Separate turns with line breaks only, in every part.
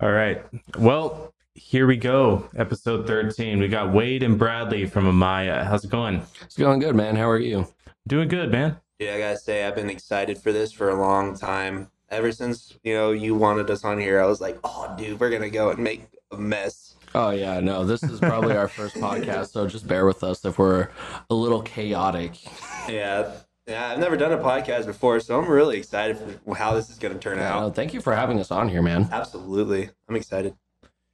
All right. Well, here we go. Episode 13. We got Wade and Bradley from Amaya. How's it going?
It's going good, man. How are you?
Doing good, man.
Dude, I gotta say, I've been excited for this for a long time. Ever since you know you wanted us on here, I was like, "Oh, dude, we're gonna go and make a mess."
Oh yeah, no, this is probably our first podcast, so just bear with us if we're a little chaotic.
Yeah, yeah. I've never done a podcast before, so I'm really excited for how this is gonna turn
Yeah,
out.
no, thank you for having us on here, man.
Absolutely, I'm excited.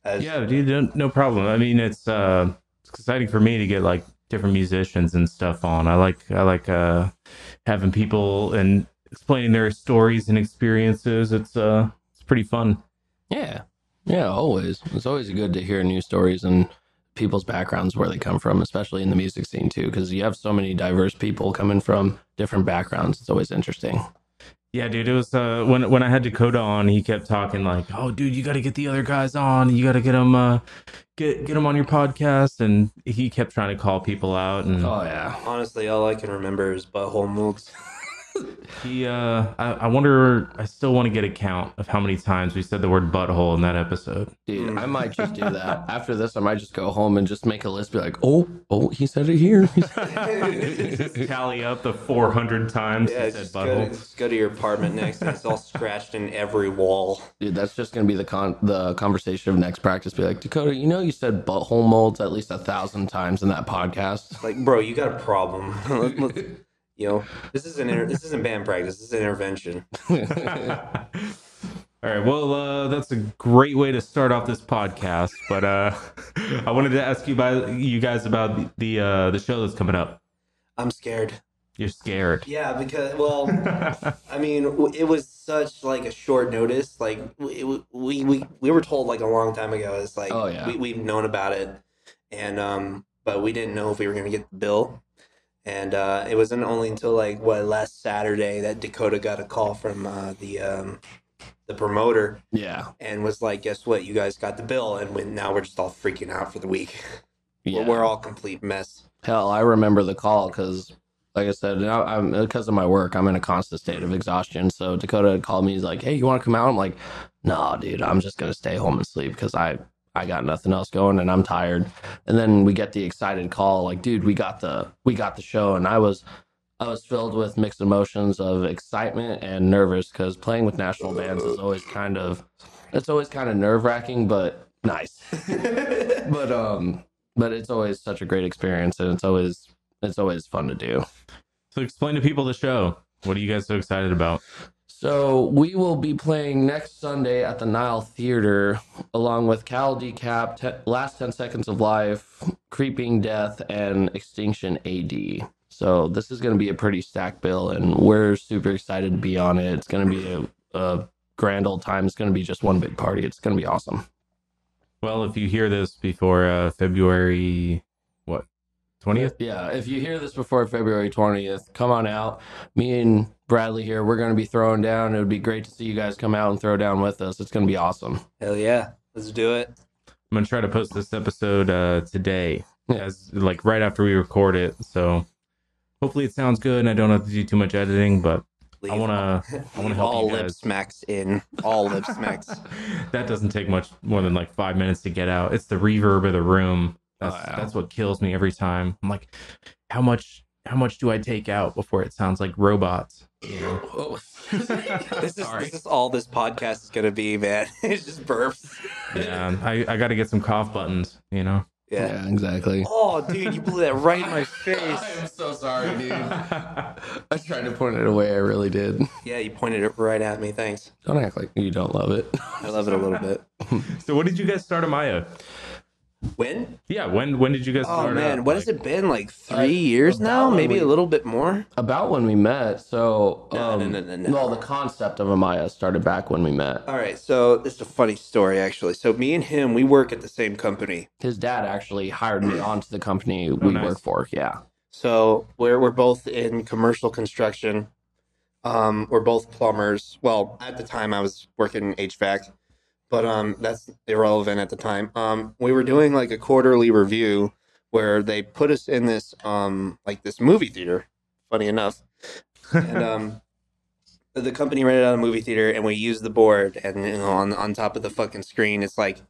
As,
Yeah, dude, no- no problem. I mean, it's uh it's exciting for me to get like different musicians and stuff on. I like I like uh having people and explaining their stories and experiences. It's uh it's pretty fun.
Yeah, yeah, always. It's always good to hear new stories and people's backgrounds where they come from, especially in the music scene too, because you have so many diverse people coming from different backgrounds. It's always interesting.
Yeah, dude, it was uh when when I had Dakota on, he kept talking like, "Oh, dude, you got to get the other guys on. You got to get them uh get get them on your podcast." And he kept trying to call people out and
Oh yeah,
honestly, all I can remember is butthole moves.
he uh I, I wonder I still want to get a count of how many times we said the word butthole in that episode.
dude, I might just do that. After this, I might just go home and just make a list. Be like, oh, oh, he said it here.
Just tally up the 400 times
Yeah,
he said
just go, to,
butthole.
just go to your apartment next, and it's all scratched in every wall.
Dude, that's just gonna be the con the conversation of next practice. Be like, Dakota, you know, you said butthole molds at least a thousand times in that podcast.
Like, bro, you got a problem. Let- let- you know, this isn't inter- this isn't band practice. This is an intervention.
All right, well, uh, that's a great way to start off this podcast. But uh, I wanted to ask you about you guys about the the, uh, the show that's coming up.
I'm scared.
You're scared.
Yeah, because well, I mean, it was such like a short notice. Like we we we, we were told like a long time ago. It's like
Oh, yeah.
we we've known about it, and um, but we didn't know if we were gonna get the bill. And uh, it wasn't only until like what last Saturday that Dakota got a call from uh, the um, the promoter
yeah,
and was like, "Guess what? You guys got the bill." And now we're just all freaking out for the week.
yeah.
We're, we're all complete mess.
Hell, I remember the call because, like I said, now I'm because of my work, I'm in a constant state of exhaustion. So Dakota called me. He's like, "Hey, you want to come out?" I'm like, "No, dude, I'm just gonna stay home and sleep because I I got nothing else going and I'm tired." And then we get the excited call, like, "Dude, we got the we got the show," and I was. I was filled with mixed emotions of excitement and nervous because playing with national bands is always kind of, it's always kind of nerve wracking, but nice. but um, but it's always such a great experience and it's always it's always fun to do
So explain to people the show. What are you guys so excited about?
So we will be playing next sunday at the nile theater along with cal decap te- last 10 seconds of life creeping death and Extinction A.D. so this is going to be a pretty stacked bill and we're super excited to be on it. It's going to be a, a grand old time. It's going to be just one big party. It's going to be awesome.
Well, if you hear this before uh, February, what, 20th?
Yeah, if you hear this before February 20th, come on out. Me and Bradley here, we're going to be throwing down. It would be great to see you guys come out and throw down with us. It's going to be awesome.
Hell yeah, let's do it.
I'm gonna try to post this episode uh, today, as like right after we record it. So hopefully it sounds good, and I don't have to do too much editing. But I
Leave-
wanna, I wanna help
all
you
lip
guys.
smacks in. All lip smacks.
that doesn't take much more than like five minutes to get out. It's the reverb of the room. That's
Oh, yeah.
that's what kills me every time. I'm like, how much how much do I take out before it sounds like robots? You know?
Oh.
This is this is all this podcast is gonna be, man. it's just burps.
Yeah, I, I got to get some cough buttons. You know.
Yeah.
Yeah, exactly.
Oh, dude, you blew that right in my face.
I'm so sorry, dude. I tried to point it away. I really did.
Yeah, you pointed it right at me. Thanks.
Don't act like you don't love it.
I love it a little bit.
so what did you guys start Amaya?
When?
Yeah, when when did you guys
Oh
start?
man,
up?
what
Like-
has it been? Like
Uh,
three years now? Maybe
we-
a little bit more.
About when we met. So,
No,
um,
no, no, no, no.
well, the concept of Amaya started back when we met.
All right, so this is a funny story actually. So me and him, we work at the same company.
His dad actually hired me onto the company we
nice.
work for. Yeah.
So we're we're both in commercial construction. Um, we're both plumbers. Well, at the time I was working in HVAC, but um, that's irrelevant at the time. Um, we were doing like a quarterly review where they put us in this um like this movie theater. Funny enough, and um, the company rented out a movie theater and we used the board and you know on on top of the fucking screen it's like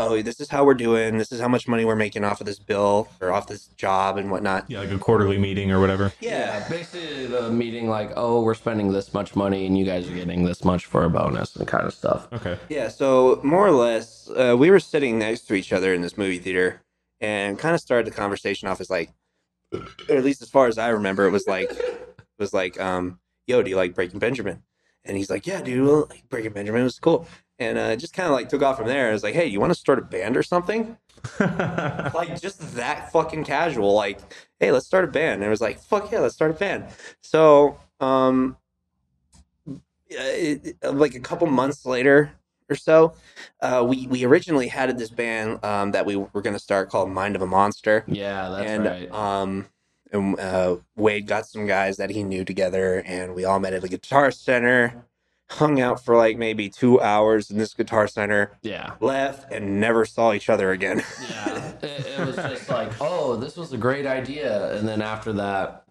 oh this is how we're doing this is how much money we're making off of this bill or off this job and whatnot
Yeah, like a quarterly meeting or whatever.
Yeah, basically the meeting like, oh, we're spending this much money and you guys are getting this much for a bonus and kind of stuff.
Okay.
Yeah, so more or less, uh, we were sitting next to each other in this movie theater and kind of started the conversation off as like, or at least as far as I remember, it was like, it was like, um, yo, do you like Breaking Benjamin? And he's like, yeah, dude, well, like Breaking Benjamin was cool. And uh, just kind of like took off from there. I was like, hey, you want to start a band or something? like just that fucking casual. Like, hey, let's start a band. And it was like, fuck yeah, let's start a band. So, um, it- like a couple months later or so, uh, we we originally had this band um, that we were going to start called Mind of a Monster,
Yeah, that's
and
right.
um, and uh, Wade got some guys that he knew together, and we all met at a guitar center. Hung out for like maybe two hours in this guitar center,
yeah.
left, and never saw each other again.
Yeah. It, it was just like, oh, this was a great idea. And then after that,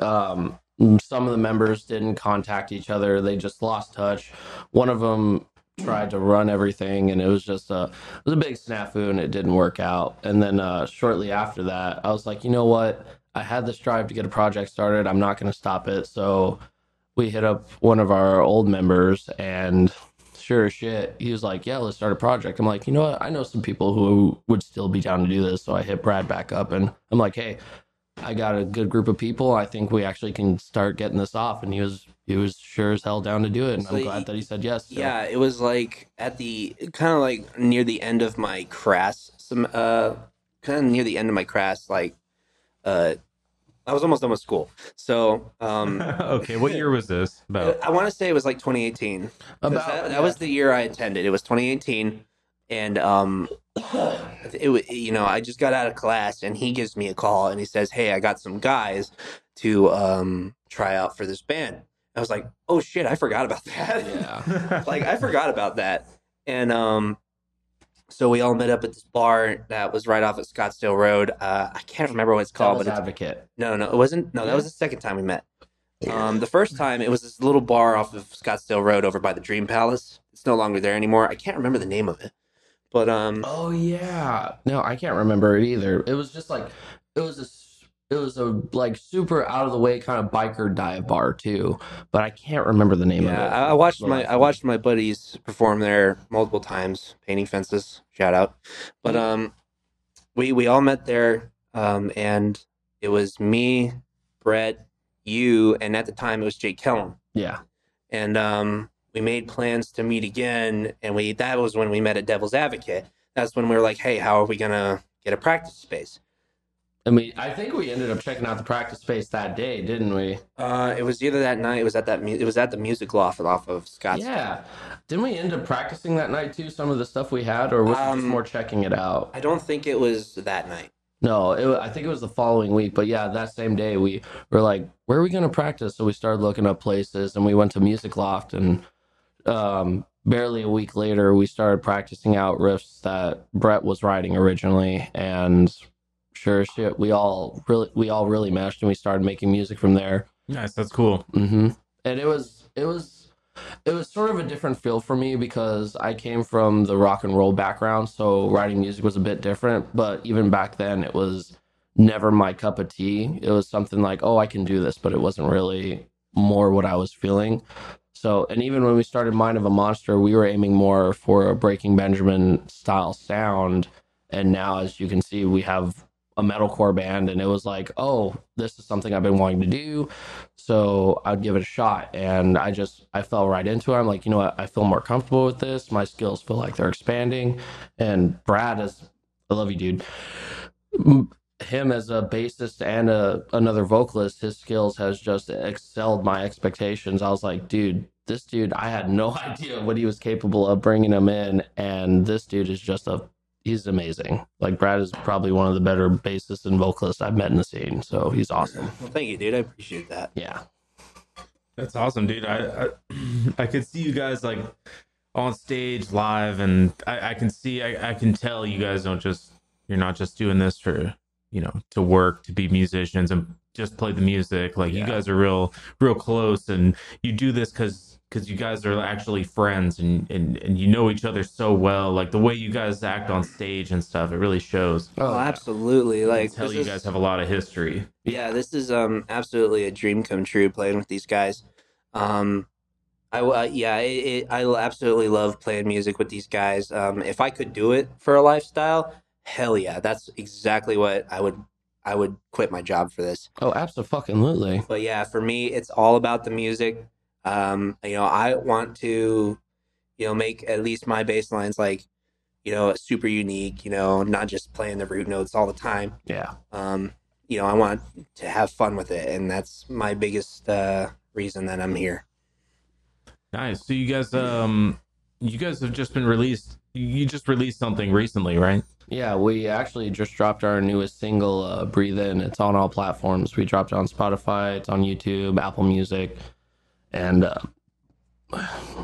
um, some of the members didn't contact each other. They just lost touch. One of them tried to run everything and it was just a it was a big snafu and it didn't work out. And then uh, shortly after that, I was like, you know what? I had this drive to get a project started. I'm not going to stop it. So we hit up one of our old members and sure as shit, he was like, Yeah, let's start a project. I'm like, you know what? I know some people who would still be down to do this. So I hit Brad back up and I'm like, Hey, I got a good group of people. I think we actually can start getting this off. And he was he was sure as hell down to do it. And
So
I'm
he-
glad that he said yes. So,
Yeah, it was like at the kind of like near the end of my crass, some uh, kind of near the end of my crass, like uh, I was almost done with school. So um,
okay, what year was this? About
I want to say it was like 2018.
About
that, that was the year I attended. It was 2018, and um, it wa- you know I just got out of class, and he gives me a call, and he says, "Hey, I got some guys to um try out for this band." I was like, "Oh shit, I forgot about that."
yeah.
like I forgot about that. And um so we all met up at this bar that was right off at Scottsdale Road. Uh I can't remember what it's called, but it's,
advocate.
no, no, it wasn't. No, that was the second time we met. Um the first time it was this little bar off of Scottsdale Road over by the Dream Palace. It's no longer there anymore. I can't remember the name of it. But um
Oh yeah. No, I can't remember it either. It was just like it was a it was a like super out of the way kind of biker dive bar too, but I can't remember the name
yeah,
of it.
I, I watched my I watched my buddies perform there multiple times, painting fences. Shout out. But um, we we all met there, um, and it was me, Brett, you, and at the time it was Jake Kellum,
Yeah.
and um, we made plans to meet again, and we that was when we met at Devil's Advocate. That's when we were like, hey, how are we gonna get a practice space?
I mean, I think we ended up checking out the practice space that day, didn't we?
Uh, it was either that night. It was at that. mu- It was at the music loft off of Scotts.
Yeah. Didn't we end up practicing that night too? Some of the stuff we had, or was it
Um,
more checking it out?
I don't think it was that night.
No, it, I think it was the following week. But yeah, that same day we were like, where are we going to practice? So we started looking up places and we went to Music Loft. And um, barely a week later, we started practicing out riffs that Brett was writing originally. And sure shit, we all really, we all really meshed and we started making music from there.
nice, that's cool.
hmm And it was it was it was sort of a different feel for me because I came from the rock and roll background, so writing music was a bit different. But even back then, it was never my cup of tea. It was something like, oh, I can do this, but it wasn't really more what I was feeling. So, and even when we started Mind of a Monster, we were aiming more for a Breaking Benjamin style sound. And now, as you can see, we have a metalcore band, and it was like, oh, this is something I've been wanting to do. So I'd give it a shot. And I just, I fell right into it. I'm like, you know what? I feel more comfortable with this. My skills feel like they're expanding. And Brad is, I love you, dude. Him as a bassist and a, another vocalist, his skills has just excelled my expectations. I was like, dude, this dude, I had no idea what he was capable of bringing him in. And this dude is just a, he's amazing. Like Brad is probably one of the better bassists and vocalists I've met in the scene. So he's awesome.
Well, thank you, dude. I appreciate that.
Yeah.
That's awesome, dude. I, I I could see you guys like on stage live, and I, I can see, I, I can tell you guys don't just, you're not just doing this for you know to work to be musicians and just play the music. Like you guys are real real close, and you do this because because you guys are actually friends and, and and you know each other so well. Like the way you guys act on stage and stuff, it really shows.
Oh, absolutely. Like
tell you
is-
guys have a lot of history.
yeah, this is um absolutely a dream come true playing with these guys. Um, I uh, yeah, it, it, I absolutely love playing music with these guys. Um, if I could do it for a lifestyle, hell yeah, that's exactly what I would. I would quit my job for this.
Oh, absolutely.
But yeah, for me, it's all about the music. Um, you know, I want to, you know, make at least my bass lines like, you know, super unique. You know, not just playing the root notes all the time
Yeah.
um, you know, I want to have fun with it, and that's my biggest uh, reason that I'm here.
Nice. So you guys um you guys have just been released. You just released something recently, right?
Yeah, we actually just dropped our newest single, uh, Breathe In. It's on all platforms. We dropped it on Spotify, it's on YouTube, Apple Music, and uh,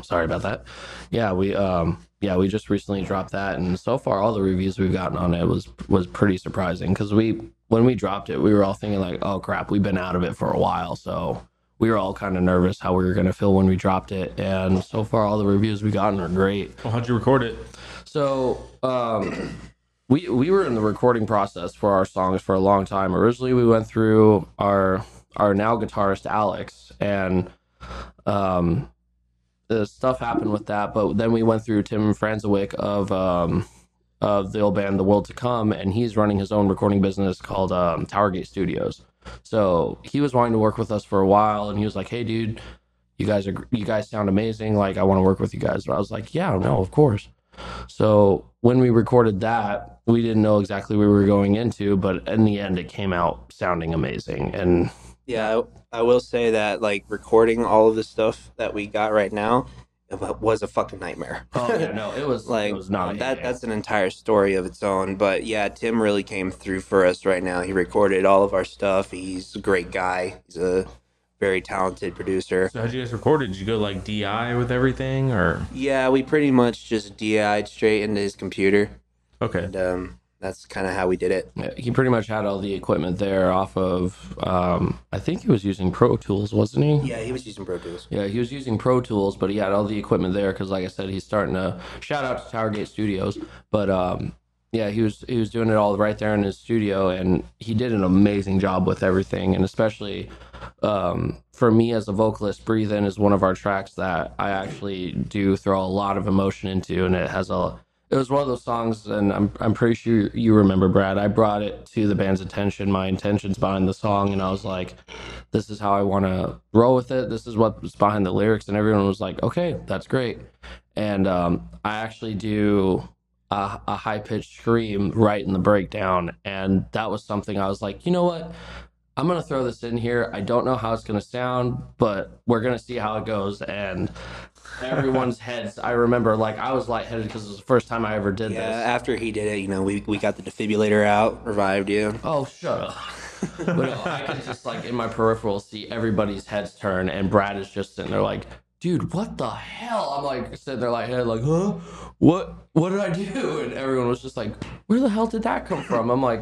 sorry about that. Yeah, we um yeah, we just recently dropped that and so far all the reviews we've gotten on it was was pretty surprising cuz we when we dropped it, we were all thinking like, "Oh crap, we've been out of it for a while." So, we were all kind of nervous how we were going to feel when we dropped it, and so far all the reviews we've gotten are great.
Well, how'd you record it?
So, um, we we were in the recording process for our songs for a long time. Originally, we went through our our now guitarist Alex, and um, the stuff happened with that. But then we went through Tim Franzwick of um, of the old band The World to Come, and he's running his own recording business called um, Towergate Studios. So he was wanting to work with us for a while, and he was like, "Hey, dude." You guys are you guys sound amazing. Like I want to work with you guys. And I was like, yeah, no, of course. So when we recorded that, we didn't know exactly what we were going into, but in the end, it came out sounding amazing. And
Yeah, I, I will say that like recording all of the stuff that we got right now was a fucking nightmare.
oh yeah, no, it was
like
it was not
that. That's an entire story of its own. But yeah, Tim really came through for us right now. He recorded all of our stuff. He's a great guy. He's a very talented producer.
So how'd you guys record it? Did you go like DI with everything or
Yeah, we pretty much just DI'd straight into his computer,
okay?
and um, that's kind of how we did it.
Yeah, he pretty much had all the equipment there off of. Um, I think he was using Pro Tools, wasn't he?
Yeah, he was using Pro Tools.
Yeah, he was using Pro Tools, but he had all the equipment there because, like I said, he's starting to shout out to Towergate Studios. But um, yeah, he was he was doing it all right there in his studio, and he did an amazing job with everything. And especially um, for me as a vocalist, "Breathe In" is one of our tracks that I actually do throw a lot of emotion into, and it has a. It was one of those songs, and I'm I'm pretty sure you remember, Brad. I brought it to the band's attention, my intentions behind the song, and I was like, this is how I want to roll with it. This is what's behind the lyrics. And everyone was like, okay, that's great. And um, I actually do a, a high pitched scream right in the breakdown. And that was something I was like, you know what? I'm to throw this in here. I don't know how it's to sound, but we're to see how it goes. And everyone's heads, I remember like I was lightheaded because it was the first time I ever did
Yeah,
this.
after he did it, you know, we, we got the defibrillator out, revived you.
Oh, shut up. but no, I can just like in my peripheral see everybody's heads turn, and Brad is just sitting there like, dude, what the hell? I'm like sitting there like, like, huh? What? What did I do? And everyone was just like, where the hell did that come from? I'm like,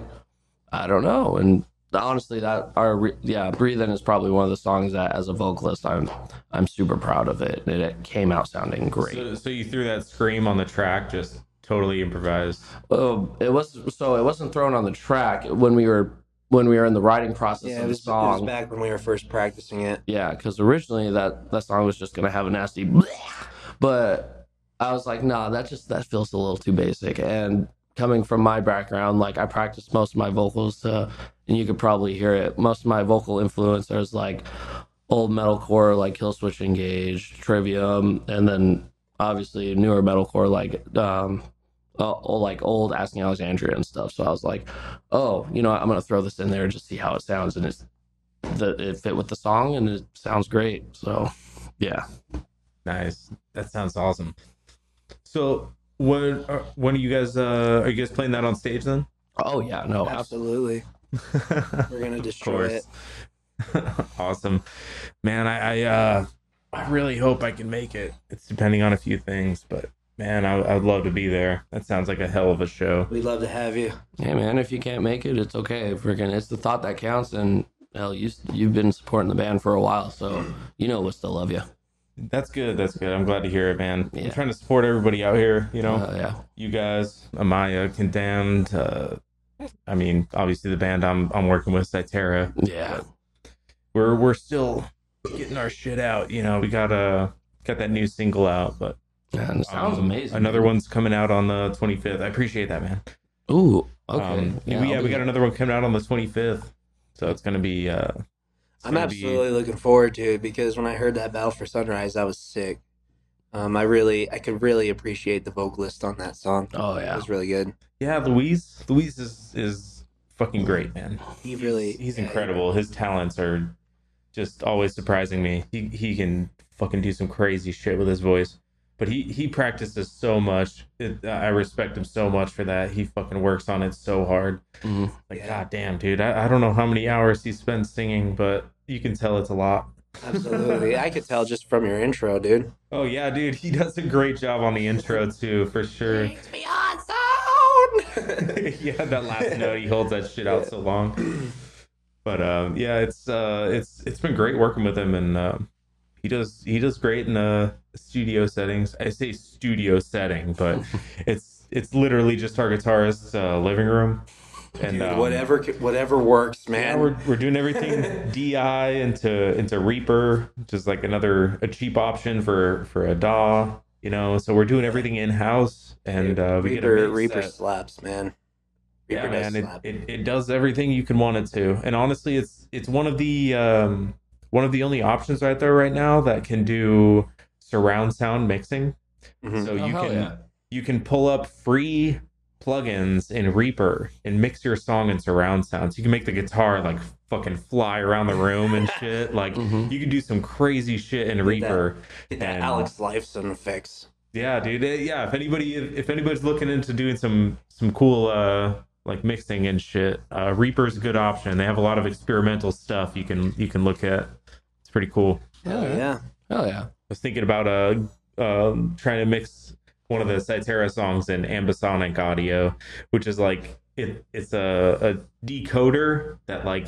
I don't know. And honestly, that our yeah, Breathe In is probably one of the songs that as a vocalist, I'm I'm super proud of it, and it came out sounding great.
So, so you threw that scream on the track, just totally improvised.
Oh, it was so it wasn't thrown on the track when we were when we were in the writing process
Yeah,
of
it
the
was, it
song.
was back when we were first practicing it.
Yeah, because originally that that song was just gonna have a nasty, bleh, but I was like, nah, that just that feels a little too basic. And coming from my background, like I practiced most of my vocals to, and you could probably hear it. Most of my vocal influencers like old metalcore, like Killswitch Engage, Trivium, and then obviously newer metalcore like um uh, like old Asking Alexandria and stuff. So I was like, oh, you know, I'm gonna throw this in there and just see how it sounds, and it's that it fit with the song and it sounds great. So, yeah.
Nice. That sounds awesome. So when uh, when are you guys uh are you guys playing that on stage then?
Oh yeah, no, absolutely.
Absolutely. We're going to destroy it.
awesome. Man, I I uh I really hope I can make it. It's depending on a few things, but Man, I, I'd love to be there. That sounds like a hell of a show.
We'd love to have you.
Hey man, if you can't make it, it's okay. Freaking, it's the thought that counts. And hell, you you've been supporting the band for a while, so you know we still love you.
That's good. That's good. I'm glad to hear it, man.
Yeah.
I'm trying to support everybody out here. You know,
Uh, yeah.
you guys, Amaya, Condemned. Uh, I mean, obviously the band I'm I'm working with, Cytera.
Yeah.
We're we're still getting our shit out. You know, we got uh got that new single out, but
Man, sounds
um,
amazing.
Another one's coming out on the 25th. I appreciate that, man.
Ooh. Okay.
Um,
yeah,
we, yeah, we got another one coming out on the 25th, so it's gonna be. uh
I'm
gonna be-
absolutely looking forward to it because when I heard that Battle for Sunrise, I was sick. Um, I really, I could really appreciate the vocalist on that song.
Oh yeah, It
was really good.
Yeah, Louise. Louise is is fucking great, man.
He really,
he's
yeah,
incredible. His talents are just always surprising me. He he can fucking do some crazy shit with his voice. But he he practices so much. It, I respect him so much for that. He fucking works on it so hard.
Mhm.
Like
Yeah.
god damn, dude. I, I don't know how many hours he spends singing, but you can tell it's a lot.
Absolutely, I could tell just from your intro, dude.
Oh yeah, dude. He does a great job on the intro too, for sure.
beyond sound.
yeah, that last note he holds that shit out so long. But um, yeah, it's uh, it's it's been great working with him, and um, he does he does great in the studio settings. I say studio setting, but it's it's literally just our guitarist's uh, living room, and
Dude,
um,
whatever, whatever works,
Yeah,
man.
we're, we're doing everything DI into into Reaper, which is like another a cheap option for for a DAW. You know, so we're doing everything in house, and uh, we get a
Reaper,
mix
Reaper
that-
slaps, man.
yeah,
Reaper does
man, it,
slap.
it, it does everything you can want it to, and honestly, it's it's one of the um, one of the only options right there right now that can do surround sound mixing.
Mhm.
So
Oh,
you can
yeah.
you can pull up free plugins in Reaper and mix your song in surround sounds. You can make the guitar like fucking fly around the room and shit. Like
Mhm.
you can do some crazy shit in
Get that-
Reaper.
Get that
and-
Alex Lifeson fix.
Yeah, dude. Yeah, if anybody if, if anybody's looking into doing some some cool uh like mixing and shit, uh Reaper's a good option. They have a lot of experimental stuff you can you can look at. It's pretty cool.
Oh
yeah.
yeah.
Hell yeah.
I was thinking about uh um trying to mix one of the Cytera songs in ambisonic audio, which is like it it's a, a decoder that like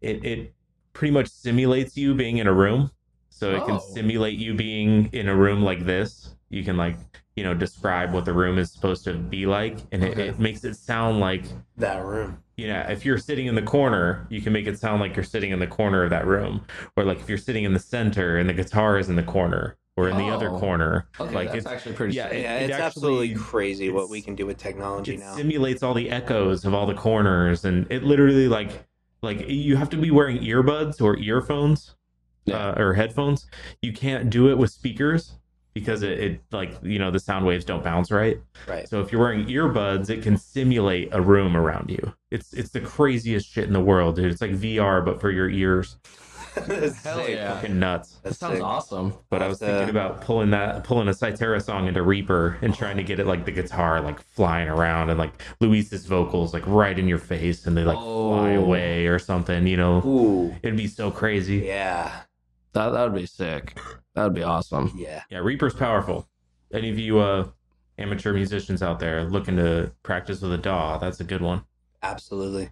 it it pretty much simulates you being in a room. So it can
Oh.
simulate you being in a room like this. You can like, you know, describe what the room is supposed to be like and it, it makes it sound like
That room.
you know, if you're sitting in the corner, you can make it sound like you're sitting in the corner of that room. Or like if you're sitting in the center and the guitar is in the corner or in the other
Oh.
corner.
Okay,
like it's
actually pretty
yeah, it-
yeah,
it
it's
actually-
absolutely crazy what we can do with technology
it
now.
simulates all the echoes of all the corners and it literally like like you have to be wearing earbuds or earphones
Yeah.
uh, or headphones. You can't do it with speakers because it, it like you know the sound waves don't bounce right.
right.
So if you're wearing earbuds, it can simulate a room around you. It's it's the craziest shit in the world, dude. It's like VR but for your ears.
That's
Hell
sick.
yeah.
Fucking nuts.
That
That's
sounds
sick.
awesome.
But I was
have to-
thinking about pulling that pulling a Cytera song into Reaper and trying to get it like the guitar like flying around and like Luis's vocals like right in your face and they like fly
Oh.
away or something, you know.
Ooh.
It'd be so crazy.
Yeah.
That that would be sick. That would be awesome.
Yeah.
Yeah, Reaper's powerful. Any of you uh amateur musicians out there looking to practice with a DAW, that's a good one.
Absolutely.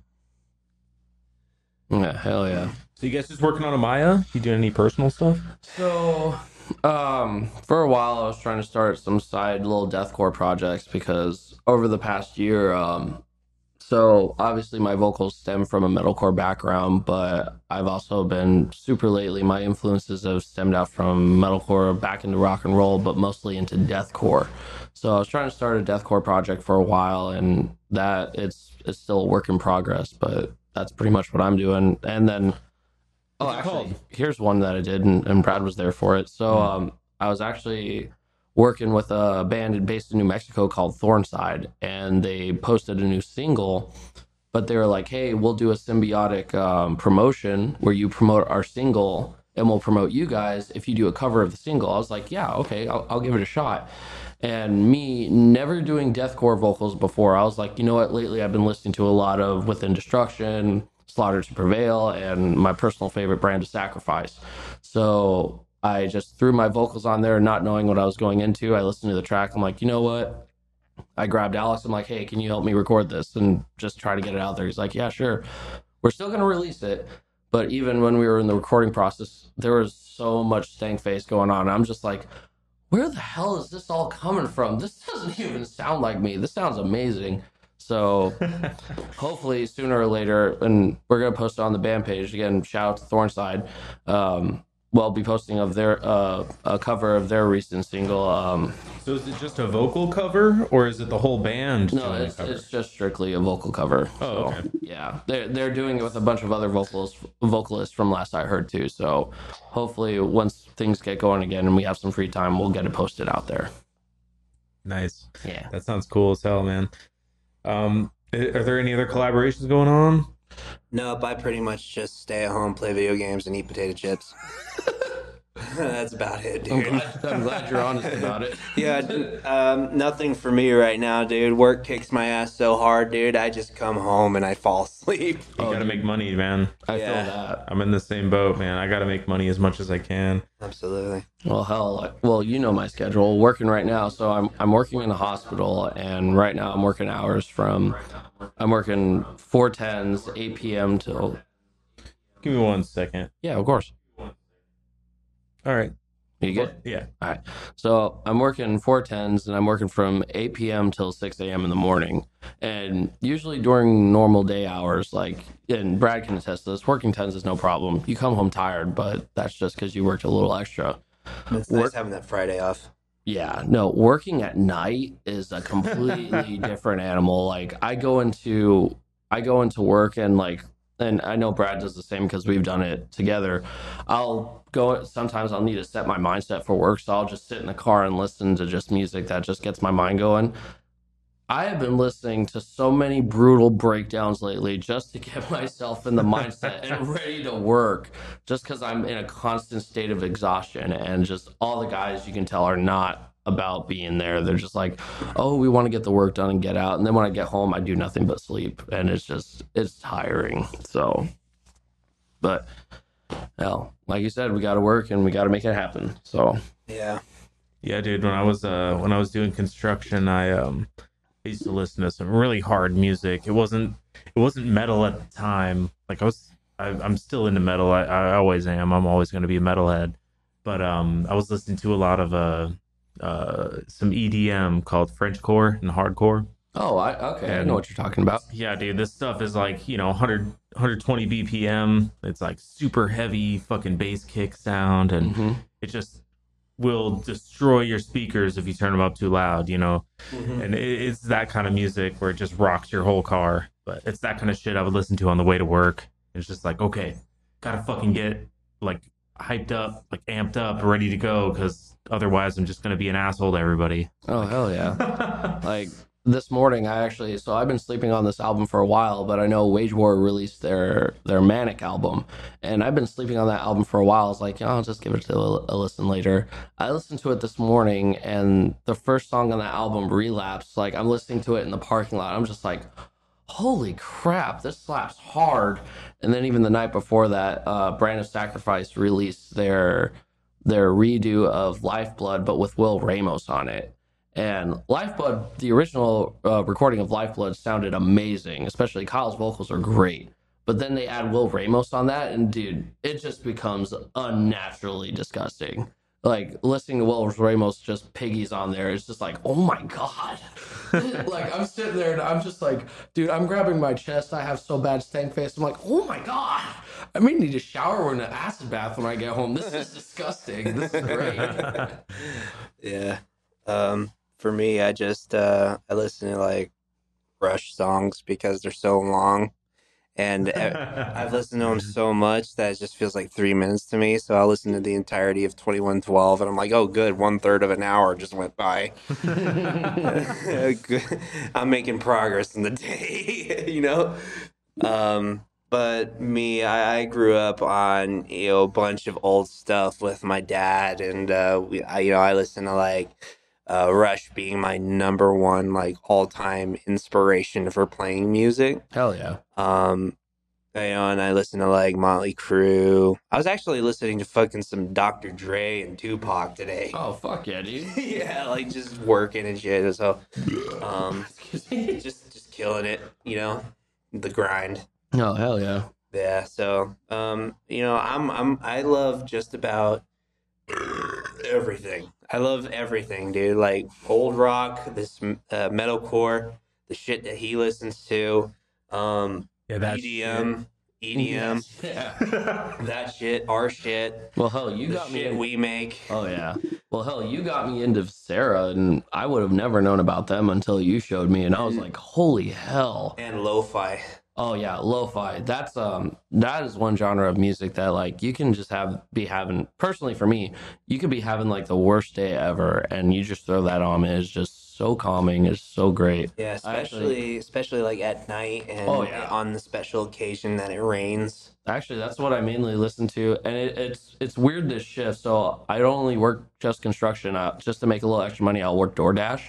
Yeah, hell yeah.
So you guys just working on Amaya? You doing any personal stuff?
So, um, for a while, I was trying to start some side little deathcore projects because over the past year, um, so obviously my vocals stem from a metalcore background, but I've also been super lately. My influences have stemmed out from metalcore back into rock and roll, but mostly into deathcore. So I was trying to start a deathcore project for a while, and that it's it's still a work in progress, but that's pretty much what I'm doing. And then Oh, actually, here's one that I did, and, and Brad was there for it. So,
Hmm.
um, I was actually working with a band based in New Mexico called Thornside, and they posted a new single. But they were like, "Hey, we'll do a symbiotic um, promotion where you promote our single, and we'll promote you guys if you do a cover of the single." I was like, "Yeah, okay, I'll, I'll give it a shot." And me never doing deathcore vocals before, I was like, you know what? Lately, I've been listening to a lot of Within Destruction, Slaughter to Prevail, and my personal favorite brand of Sacrifice. So I just threw my vocals on there, not knowing what I was going into. I listened to the track. I'm like, you know what? I grabbed Alex. I'm like, hey, can you help me record this and just try to get it out there? He's like, yeah, sure. We're still going to release it. But even when we were in the recording process, there was so much stank face going on. I'm just like, where the hell is this all coming from? This doesn't even sound like me. This sounds amazing. So hopefully sooner or later, and we're gonna post it on the band page again. Shout out to Thornside. Um, we'll be posting of their uh, a cover of their recent single. Um,
So is it just a vocal cover, or is it the whole band?
no, it's, it's just strictly a vocal cover.
Oh,
So,
okay.
Yeah, they're they're doing it with a bunch of other vocals vocalists from last I heard too. So hopefully, once things get going again and we have some free time, we'll get it posted out there.
nice.
Yeah.
That sounds cool as hell, man. Um, are there any other collaborations going on?
Nope, I pretty much just stay at home, play video games, and eat potato chips. That's about it,
I'm
dude.
glad, I'm glad you're honest about it.
Yeah, um, nothing for me right now, dude. Work kicks my ass so hard, dude. I just come home and I fall asleep.
You
Oh,
gotta
dude.
make money, man.
I
Yeah.
feel that.
I'm in the same boat, man. I gotta make money as much as I can.
Absolutely.
Well, hell, well, you know my schedule. Working right now, so I'm I'm working in a hospital, and right now I'm working hours from, I'm working four tens, eight p.m. till.
Give me one second.
Yeah, of course.
All right.
You good?
Yeah.
All right. So I'm working four tens, and I'm working from eight p.m. till six a.m. in the morning, and usually during normal day hours, like and Brad can attest to this, working tens is no problem. You come home tired, but that's just because you worked a little extra.
It's
Work-
nice having that Friday off.
Yeah, no, working at night is a completely different animal. Like I go into I go into work and like and I know Brad does the same because we've done it together. I'll go sometimes I'll need to set my mindset for work, so I'll just sit in the car and listen to just music that just gets my mind going. I have been listening to so many brutal breakdowns lately just to get myself in the mindset and ready to work just because I'm in a constant state of exhaustion and just all the guys you can tell are not about being there. They're just like, oh, we want to get the work done and get out. And then when I get home, I do nothing but sleep. And it's just, it's tiring. So, but hell, like you said, we got to work and we got to make it happen. So,
Yeah.
Yeah, dude. When I was uh when I was doing construction, I um I used to listen to some really hard music. It wasn't it wasn't metal at the time. Like I was I, I'm still into metal. I, I always am. I'm always going to be a metalhead. But um I was listening to a lot of uh uh some EDM called Frenchcore and hardcore.
oh, I, okay. I know what you're talking about.
Yeah, dude, this stuff is like, you know, 100 120 BPM. It's like super heavy fucking bass kick sound and
hmm
it just will destroy your speakers if you turn them up too loud, you know. Mm-hmm. And it, it's that kind of music where it just rocks your whole car. But it's that kind of shit I would listen to on the way to work. It's just like, okay, gotta fucking get like hyped up, like amped up, ready to go, because otherwise I'm just gonna be an asshole to everybody.
Oh, hell yeah. like this morning i actually so i've been sleeping on this album for a while but i know wage war released their their manic album. And i've been sleeping on that album for a while. I was like oh, i'll just give it a, a listen later. I listened to it this morning and the first song on that album relapse like i'm listening to it in the parking lot. I'm just like holy crap this slaps hard. And then even the night before that uh brand of sacrifice released their their redo of lifeblood but with will ramos on it and Lifeblood, the original uh, recording of Lifeblood sounded amazing, especially Kyle's vocals are great. But then they add Will Ramos on that, and dude, it just becomes unnaturally disgusting. Like listening to Will Ramos just piggies on there is just like, oh my god. like I'm sitting there and I'm just like, dude, I'm grabbing my chest. I have so bad stank face. I'm like, oh my god. I may need a shower or an acid bath when I get home. This is disgusting. This is great.
Yeah. Um, for me, I just uh, I listen to like Rush songs because they're so long, and I've listened to them so much that it just feels like three minutes to me. So I listen to the entirety of Twenty One Twelve, and I'm like, oh, good, one third of an hour just went by. I'm making progress in the day, you know. Um, but me, I, I grew up on you know a bunch of old stuff with my dad, and uh, we, I, you know, I listen to like uh, Rush being my number one like all time inspiration for playing music.
Hell yeah.
Um, You know, and I listen to like Motley Crue. I was actually listening to fucking some Dr. Dre and Tupac today.
Oh fuck yeah, dude.
yeah, like just working and shit. So, um, just just killing it. You know, the grind.
oh hell yeah.
Yeah. So, um, you know, I'm I'm I love just about everything. I love everything, dude. Like old rock, this uh, metalcore, the shit that he listens to, um,
Yeah, that
EDM, EDM,
Yeah.
that shit, our shit,
Well hell, you
the
got me
shit
in-
we make.
Oh yeah. Well, hell, you got me into Sarah, and I would have never known about them until you showed me, and I was like, "Holy hell!"
and lo-fi.
Oh yeah, lo-fi. That's um, that is one genre of music that like you can just have be having. Personally, for me, you could be having like the worst day ever, and you just throw that on, it's just so calming. It's so great.
Yeah, especially especially like at night and
Oh, yeah.
on the special occasion that it rains.
Actually, that's what I mainly listen to, and it, it's it's weird this shift. So I don't only work just construction. Uh, just to make a little extra money, I'll work DoorDash.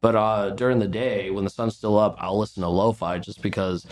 But uh, during the day, when the sun's still up, I'll listen to lo-fi just because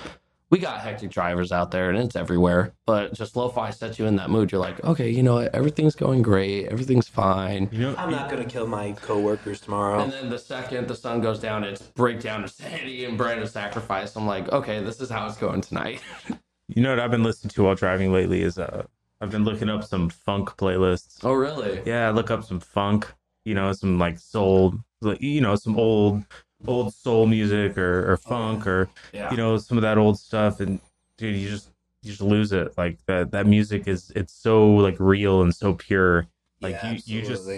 we got hectic drivers out there and it's everywhere. But just lo-fi sets you in that mood. You're like, okay, you know what? Everything's going great. Everything's fine.
You know,
I'm not gonna kill my coworkers tomorrow.
And then the second the sun goes down, it's breakdown insanity and brand of sacrifice. I'm like, okay, this is how it's going tonight.
you know what I've been listening to while driving lately is uh, I've been looking up some funk playlists.
oh, really?
Yeah, I look up some funk. You know, some like soul, you know, some old, old soul music or, or oh, funk or
Yeah.
you know some of that old stuff. And dude, you just you just lose it. Like that that music is it's so like real and so pure. Like
Yeah,
you you just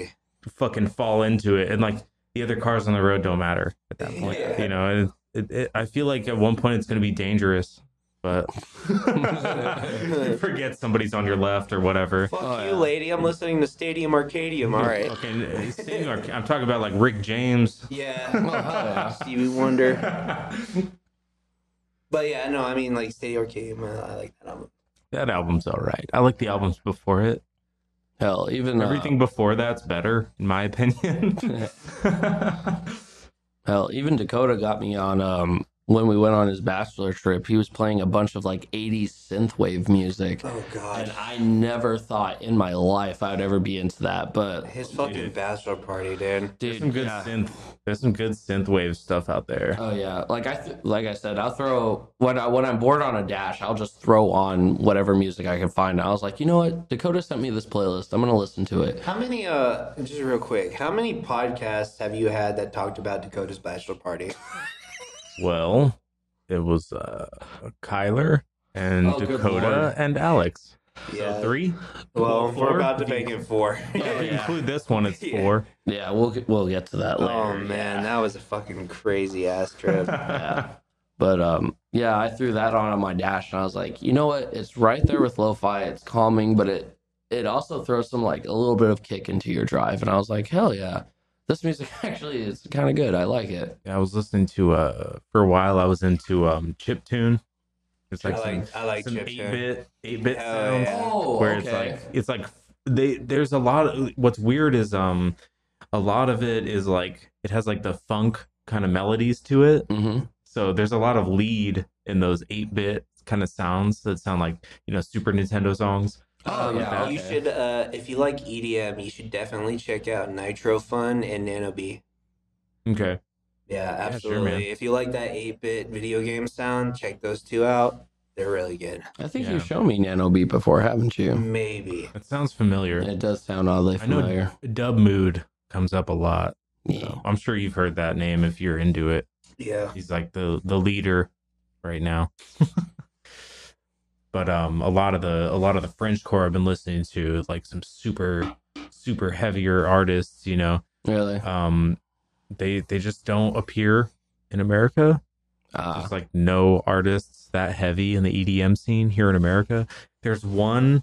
fucking fall into it, and like the other cars on the road don't matter at that point.
Yeah.
You know, and it, it, I feel like at one point it's going to be dangerous, but forget somebody's on your left or whatever.
Fuck
Oh,
you,
yeah.
lady. I'm listening to Stadium Arcadium. All right.
Okay, uh, Stadium Arc- I'm talking about like Rick James.
Yeah.
hell yeah.
Stevie Wonder. But yeah, no, I mean like Stadium Arcadium. uh, I like that album.
that album's all right. I like the albums before it.
Hell, even uh,
Everything before that's better, in my opinion.
Hell, even Dakota got me on um when we went on his bachelor trip. He was playing a bunch of like 80s synthwave music.
Oh God.
And I never thought in my life I'd ever be into that. But
His fucking
Dude.
bachelor party, dude.
dude,
There's some good
yeah.
synth. There's some good synthwave stuff out there.
Oh yeah, like I th- like I said, I'll throw when I when I'm bored on a dash, I'll just throw on whatever music I can find. I was like, you know what, Dakota sent me this playlist. I'm gonna listen to it.
How many? Uh, just real quick. How many podcasts have you had that talked about Dakota's bachelor party?
Well, it was uh, Kyler and
Oh,
Dakota and Alex.
Yeah.
So three.
Well,
Four?
we're about to make it four.
If you
yeah.
include this one, it's
Yeah.
four.
Yeah, we'll get, we'll get to that later.
oh man, that was a fucking crazy ass trip.
yeah. But um, yeah, I threw that on on my dash, and I was like, you know what? It's right there with lo-fi. It's calming, but it it also throws some like a little bit of kick into your drive. And I was like, hell yeah, this music actually is kind of good. I like it.
Yeah, I was listening to uh for a while. I was into um chip tune. It's like
I
some,
like I like
some eight bit eight bit sounds
yeah.
Oh,
where
okay.
it's like it's like they there's a lot of what's weird is um a lot of it is like it has like the funk kind of melodies to it.
hmm
So there's a lot of lead in those eight bit kind of sounds that sound like you know Super Nintendo songs.
Oh
Um,
yeah,
You
okay.
should, uh, if you like EDM, you should definitely check out Nitro Fun and Nanobii.
Okay.
Yeah,
sure,
absolutely.
man.
if you like that 8 bit video game sound, check those two out. They're really good.
I think
Yeah.
you've shown me Nanobii before, haven't you?
Maybe.
That sounds familiar.
It does sound oddly
I know
familiar.
Dubmood comes up a lot.
Yeah.
So I'm sure you've heard that name if you're into it.
Yeah.
He's like the the leader right now. but um a lot of the a lot of the French core I've been listening to like some super super heavier artists, you know.
Really?
Um they they just don't appear in America.
Ah,
There's like no artists that heavy in the EDM scene here in America. There's one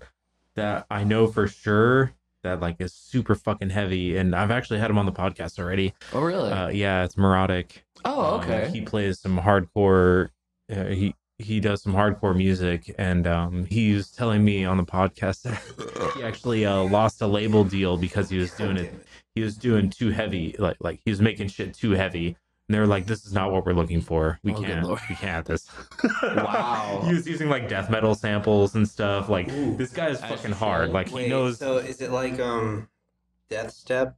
that I know for sure that like is super fucking heavy, and I've actually had him on the podcast already.
oh really?
Uh, yeah, it's Neurotic.
oh
Um,
okay.
he plays some hardcore. Uh, he he does some hardcore music, and um, he was telling me on the podcast that he actually uh, lost a label deal because he was doing it. He was doing too heavy, like like he was making shit too heavy And they're like, "This is not what we're looking for. We
Oh,
can't. We can't this."
Wow.
he was using like death metal samples and stuff. Like
Ooh.
this guy is fucking hard. Like he knows.
So is it like um, Death Step,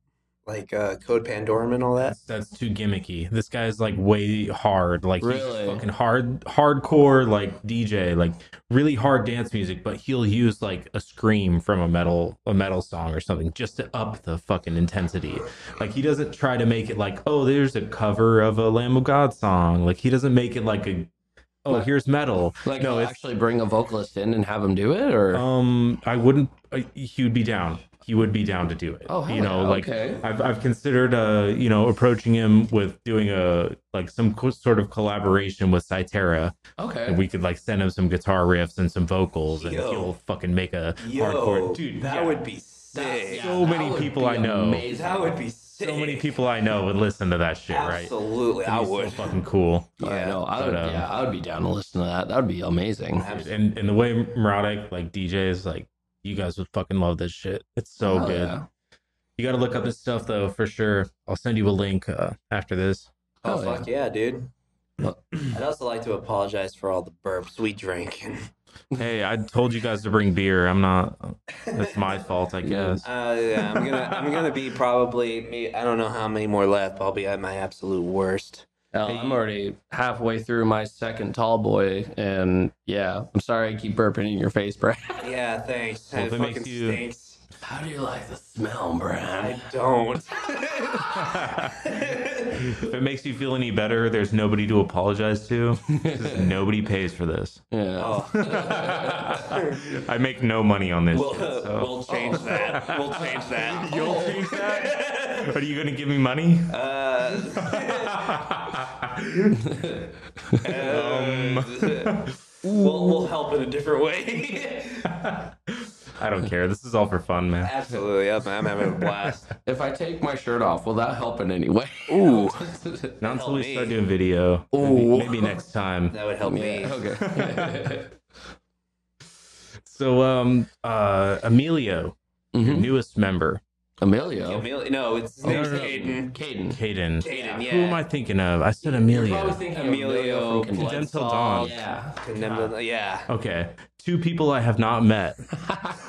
like uh, Code Pandorum and all that?
That's, that's too gimmicky. This guy's like way hard. Like
Really?
he's fucking hard, hardcore like DJ, like really hard dance music. But he'll use like a scream from a metal a metal song or something just to up the fucking intensity. Like he doesn't try to make it like oh there's a cover of a Lamb of God song. Like he doesn't make it like a oh
Like-
here's metal.
Like,
no,
no, actually bring a vocalist in and have him do it, or
um I wouldn't. Uh, he would be down. He would be down to do it.
Oh,
you know,
yeah,
like
okay.
I've I've considered uh you know approaching him with doing a like some co- sort of collaboration with Cytera,
okay,
and we could like send him some guitar riffs and some vocals, and
Yo.
he'll fucking make a
Yo,
hardcore dude.
that
yeah.
would be sick.
yeah,
So many people I know.
amazing.
That would be sick.
so many people I know would listen to that shit, right?
Absolutely, I
so
would.
fucking cool.
I
Yeah,
know. I would,
but, um,
yeah, I would be down to listen to that. That would be amazing.
And and the way Muradic like DJs, like you guys would fucking love this shit. It's so
Hell
good.
yeah.
You got to look up his stuff though for sure. I'll send you a link uh, after this.
Oh
Hell
fuck yeah, dude. I'd also like to apologize for all the burps we drank.
Hey, I told you guys to bring beer. I'm not. That's my fault, I guess.
Uh, yeah, I'm gonna I'm gonna be probably me- I don't know how many more left. but I'll be at my absolute worst.
Hell, I'm already halfway through my second tall boy, and yeah, I'm sorry I keep burping in your face, Brad.
Yeah, thanks.
Well,
it
if it makes you-
stinks.
How do you like the smell, Brad?
I don't.
if it makes you feel any better, there's nobody to apologize to. nobody pays for this.
Yeah.
Oh.
I make no money on this.
We'll,
shit, so.
we'll change that. We'll change that.
You'll change that? Are you gonna give me money?
Uh,
Um.
we'll, we'll help in a different way.
I don't care. This is all for fun, man.
Absolutely, I'm, I'm having a blast.
If I take my shirt off, will that help in any way?
Ooh,
Not until we
me.
start doing video. Maybe,
Ooh.
maybe next time.
that would help me.
Okay.
So, um, uh, Emilio, your
Mhm.
newest member,
Emilio.
Emilio- No, it's his
Oh,
name's
no, no.
Caden.
Caden.
Caden.
Caden,
Who am. I thinking of? I said
You're
Emilio.
probably thinking
Emilio
of Emilio from
Condensed
Condensed
Dawn.
Yeah.
Condemned- Yeah.
Okay, two people I have not met.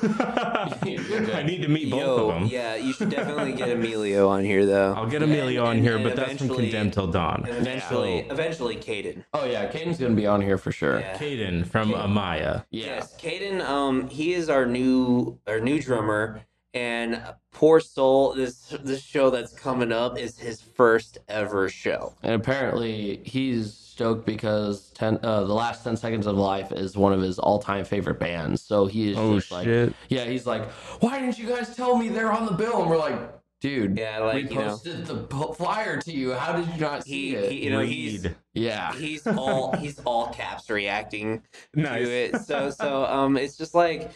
I need to meet both
Yo,
of them.
yeah, you should definitely get Emilio on here though.
I'll get
And-
on
and-
here,
and
but that's from Condemned Till Dawn.
and Eventually,
So,
eventually, Caden.
Oh yeah, Caden's gonna be on here for sure.
Yeah.
Caden from Amaya.
Yeah.
Yes, Caden. Um, he is our new our new drummer, and poor soul. This this show that's coming up is his first ever show.
And apparently he's stoked because ten uh, the last ten seconds of life is one of his all time favorite bands. So he is
Oh
just like
shit!
Yeah, he's like, Why didn't you guys tell me they're on the bill? And we're like, dude,
Yeah, like
we
you know,
posted the po- flyer to you. How did you not see
he,
it?
he you know he's
Read.
yeah.
he's all he's all caps reacting
Nice.
to it. So so um, it's just like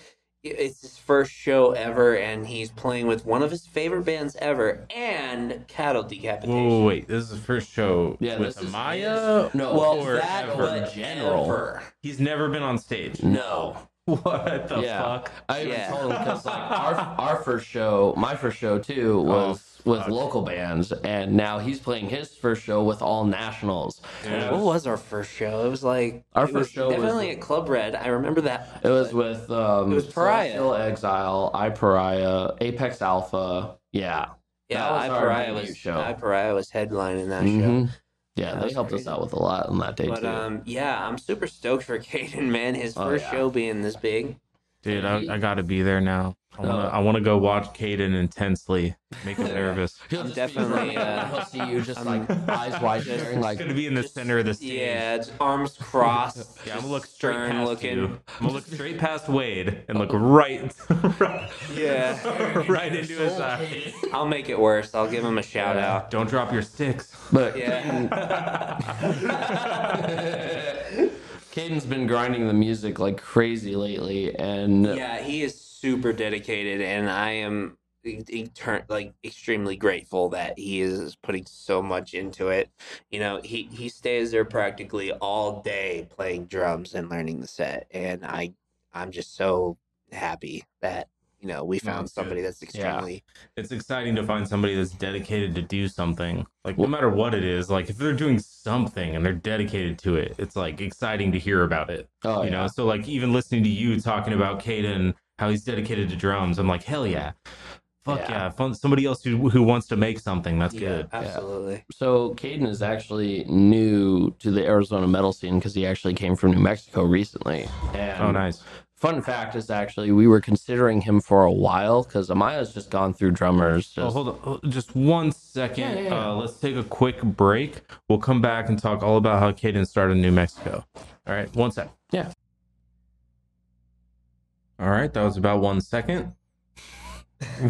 it's his first show ever, and he's playing with one of his favorite bands ever, and cattle decapitation.
Whoa, wait, this is the first show
Yeah,
with
this
Amaya.
No,
Well,
or
that
ever.
in general.
ever.
He's never been on stage.
No.
What the
Yeah.
fuck?
I even
Yeah.
told him because like our our first show, my first show too oh, was with
fuck.
local bands, and now he's playing his first show with all nationals.
Yeah.
What was our first show? It was like
Our first
was
show was-
definitely at Club Red. I remember that.
It was with um,
It was Pariah.
Celestial Exile, I Pariah, Apex Alpha. Yeah,
Yeah,
was
I Pariah was
show.
I Pariah was headlining that show.
Mhm. yeah,
That
they helped
crazy.
us out with a lot on that day
But
too.
um, yeah, I'm super stoked for Caden, man. His
Oh,
first
yeah.
show being this big.
Dude, I, I gotta be there now. I wanna,
No.
I wanna go watch Caden intensely. Make him nervous.
He'll
I'm
just
definitely,
running
uh,
he'll see you just
I'm-
like eyes wide
Just-
staring, like
He's gonna be in the
Just-
center of the stage.
Yeah, it's arms crossed.
Yeah, I'm gonna look straight
stern
past
looking.
you. I'm gonna look straight past Wade and look right, right,
Yeah,
right into his eye.
I'll make it worse. I'll give him a shout out.
Don't drop your sticks.
But
Yeah.
Caden's been grinding the music like crazy lately, and
Yeah, he is super dedicated, and I am like extremely grateful that he is putting so much into it. You know, he he stays there practically all day playing drums and learning the set, and I I'm just so happy that you know we found
That's good.
somebody that's extremely
it's exciting to find somebody that's dedicated to do something like no matter what it is like if they're doing something and they're dedicated to it it's like exciting to hear about it
Oh,
you
yeah.
know so like even listening to you talking about Caden how he's dedicated to drums i'm like hell yeah fuck
Yeah.
yeah, Fun, somebody else who, who wants to make something that's
yeah,
good
absolutely.
So Caden is actually new to the Arizona metal scene because he actually came from New Mexico recently. Oh, and
oh nice
Fun fact is actually we were considering him for a while because Amaya's just gone through drummers.
oh hold on just one second
Yeah, yeah, yeah.
Uh, let's take a quick break we'll come back and talk all about how Caden started in new mexico all right one sec
Yeah.
all right that was about one second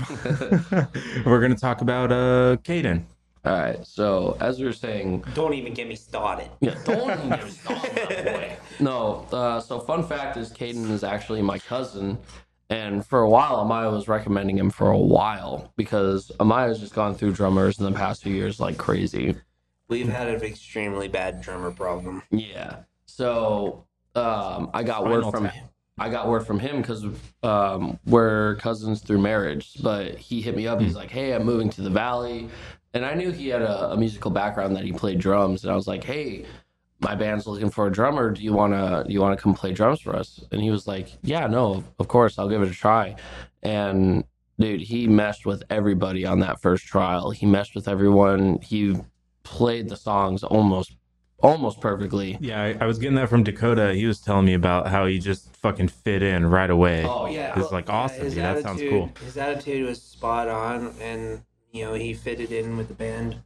We're gonna talk about uh Caden.
All right. So as we were saying,
Don't even get me started.
yeah, don't even get me started, my boy. No. Uh, so fun fact is Caden is actually my cousin. And for a while, Amaya was recommending him for a while because Amaya's just gone through drummers in the past few years like crazy.
We've had an extremely bad drummer problem.
Yeah. So um, I got
Spinal
word from
Tap.
I got word from him because um, we're cousins through marriage. But he hit me up. He's like, "Hey, I'm moving to the valley," and I knew he had a, a musical background that he played drums. And I was like, "Hey, my band's looking for a drummer. Do you wanna do you wanna come play drums for us?" And he was like, "Yeah, no, of course, I'll give it a try." And dude, he meshed with everybody on that first trial. He meshed with everyone. He played the songs almost almost perfectly.
Yeah, I, I was getting that from Dakota. He was telling me about how he just fucking fit in right away.
Oh
Yeah,
It's like awesome,
his
dude. That sounds cool.
His attitude was spot on, and you know he fitted in with the band.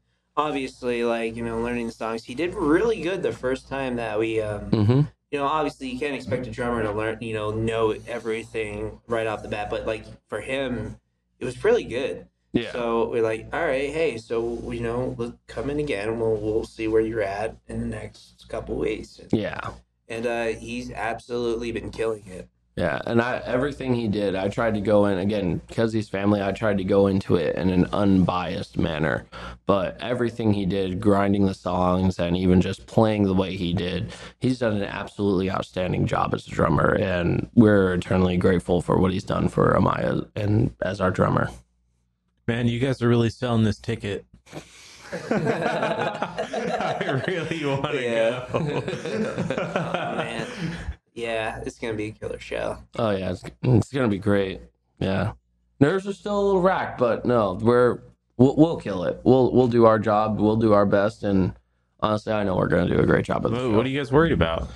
Obviously, like you know, learning the songs, he did really good the first time that we. Um,
Mm-hmm.
you know, obviously you can't expect a drummer to learn, you know, know everything right off the bat, but like for him, it was really good.
Yeah.
So we're like, all right, hey, so you know, let's come in again, and we'll we'll see where you're at in the next couple weeks.
Yeah.
And uh, he's absolutely been killing it.
Yeah. And I everything he did, I tried to go in again because he's family. I tried to go into it in an unbiased manner, but everything he did, grinding the songs and even just playing the way he did, he's done an absolutely outstanding job as a drummer, and we're eternally grateful for what he's done for Amaya and as our drummer.
Man, you guys are really selling this ticket. I really want to
Yeah.
go.
Oh, man, yeah, it's gonna be a killer show.
Oh yeah, it's, it's gonna be great. Yeah, nerves are still a little racked, but no, we're we'll, we'll kill it. We'll we'll do our job. We'll do our best, and honestly, I know we're gonna do a great job of the
What, what are you guys worried about?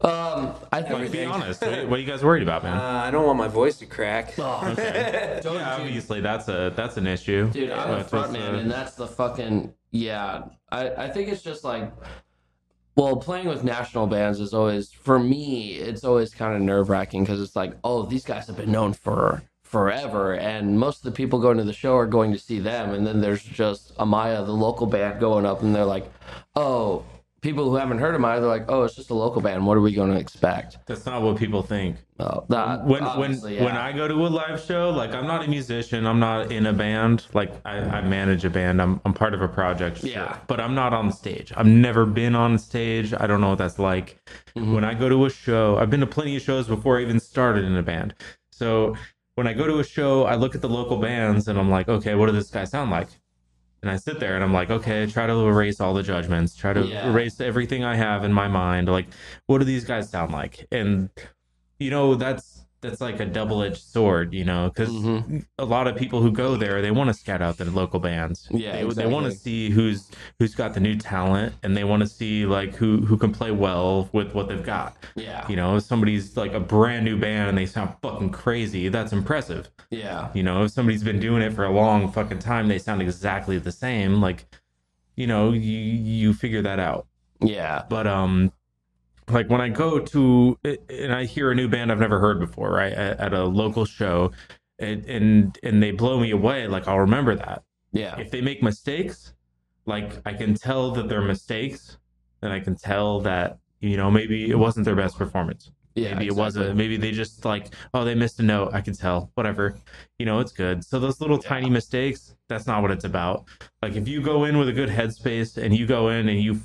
Um, I
Like,
think
be honest. What what are you guys worried about,
Uh,
man?
I don't want my voice to crack.
Oh,
Okay. Yeah, obviously that's a that's an issue.
Dude, I'm a front man,
uh,
and that's the fucking yeah. I I think it's just like, well, playing with national bands is always for me. It's always kind of nerve wracking because it's like, oh, these guys have been known for forever, and most of the people going to the show are going to see them, and then there's just Amaya, the local band, going up, and they're like, oh. People who haven't heard of Amaya, they're like, "Oh, it's just a local band. What are we going to expect?"
That's not what people think.
Oh, that,
when when
yeah.
when I go to a live show, like I'm not a musician, I'm not in a band. Like I, I manage a band. I'm I'm part of a project. sure.
Yeah.
But I'm not on stage. I've never been on stage. I don't know what that's like.
Mhm.
When I go to a show, I've been to plenty of shows before I even started in a band. So when I go to a show, I look at the local bands and I'm like, okay, what does this guy sound like? And I sit there and I'm like, okay, try to erase all the judgments, try to
Yeah.
erase everything I have in my mind. Like, what do these guys sound like? And you know, that's that's like a double-edged sword, you know, because
Mhm.
a lot of people who go there, they want to scout out the local bands.
Yeah,
they, they want to see who's who's got the new talent, and they want to see like who who can play well with what they've got.
yeah,
You know, if somebody's like a brand new band and they sound fucking crazy, that's impressive.
yeah,
You know, if somebody's been doing it for a long fucking time, they sound exactly the same. Like, you know, you you figure that out.
yeah,
But um, like when I go to and I hear a new band I've never heard before, right, at, at a local show, and, and and they blow me away, like I'll remember that.
yeah.
If they make mistakes, like I can tell that they're mistakes, and I can tell that you know maybe it wasn't their best performance.
Yeah,
maybe it wasn't. Maybe they just like, oh, they missed a note. I can tell. Whatever. You know, it's good. So those little
Yeah.
tiny mistakes, that's not what it's about. Like if you go in with a good headspace and you go in and you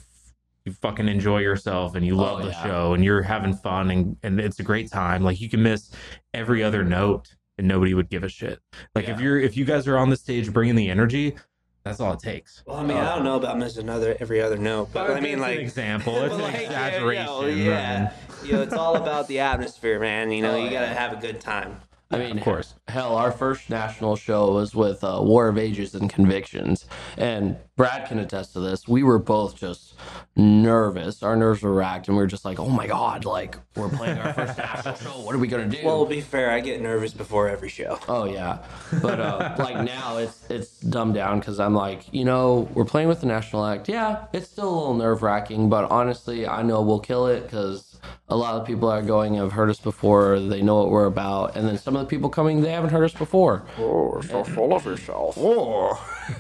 you fucking enjoy yourself and you oh, love
Oh,
the
yeah.
show and you're having fun and, and it's a great time. Like you can miss every other note and nobody would give a shit. Like if you're if you guys are on the stage bringing the energy, that's all it takes.
Well, I mean, I don't know about missing another every other note, but I mean, like
an example. It's an
like, yeah,
exaggeration.
Yeah, yeah. You know, it's all about the atmosphere, man. You oh, know,
Oh,
you gotta
yeah.
have a good time.
I mean,
Of course.
Hell, our first national show was with uh, War of Ages and Convictions, and Brad can attest to this. We were both just nervous. Our nerves were racked, and we were just like, "Oh my god! Like we're playing our first national show. What are we gonna do?"
Well, to be fair, I get nervous before every show.
Oh yeah, but uh, like now it's it's dumbed down because I'm like, you know, we're playing with the national act. Yeah, it's still a little nerve wracking, but honestly, I know we'll kill it because a lot of people are going have heard us before. They know what we're about, and then some of the people coming they haven't heard us before.
Oh, so full of yourself.
oh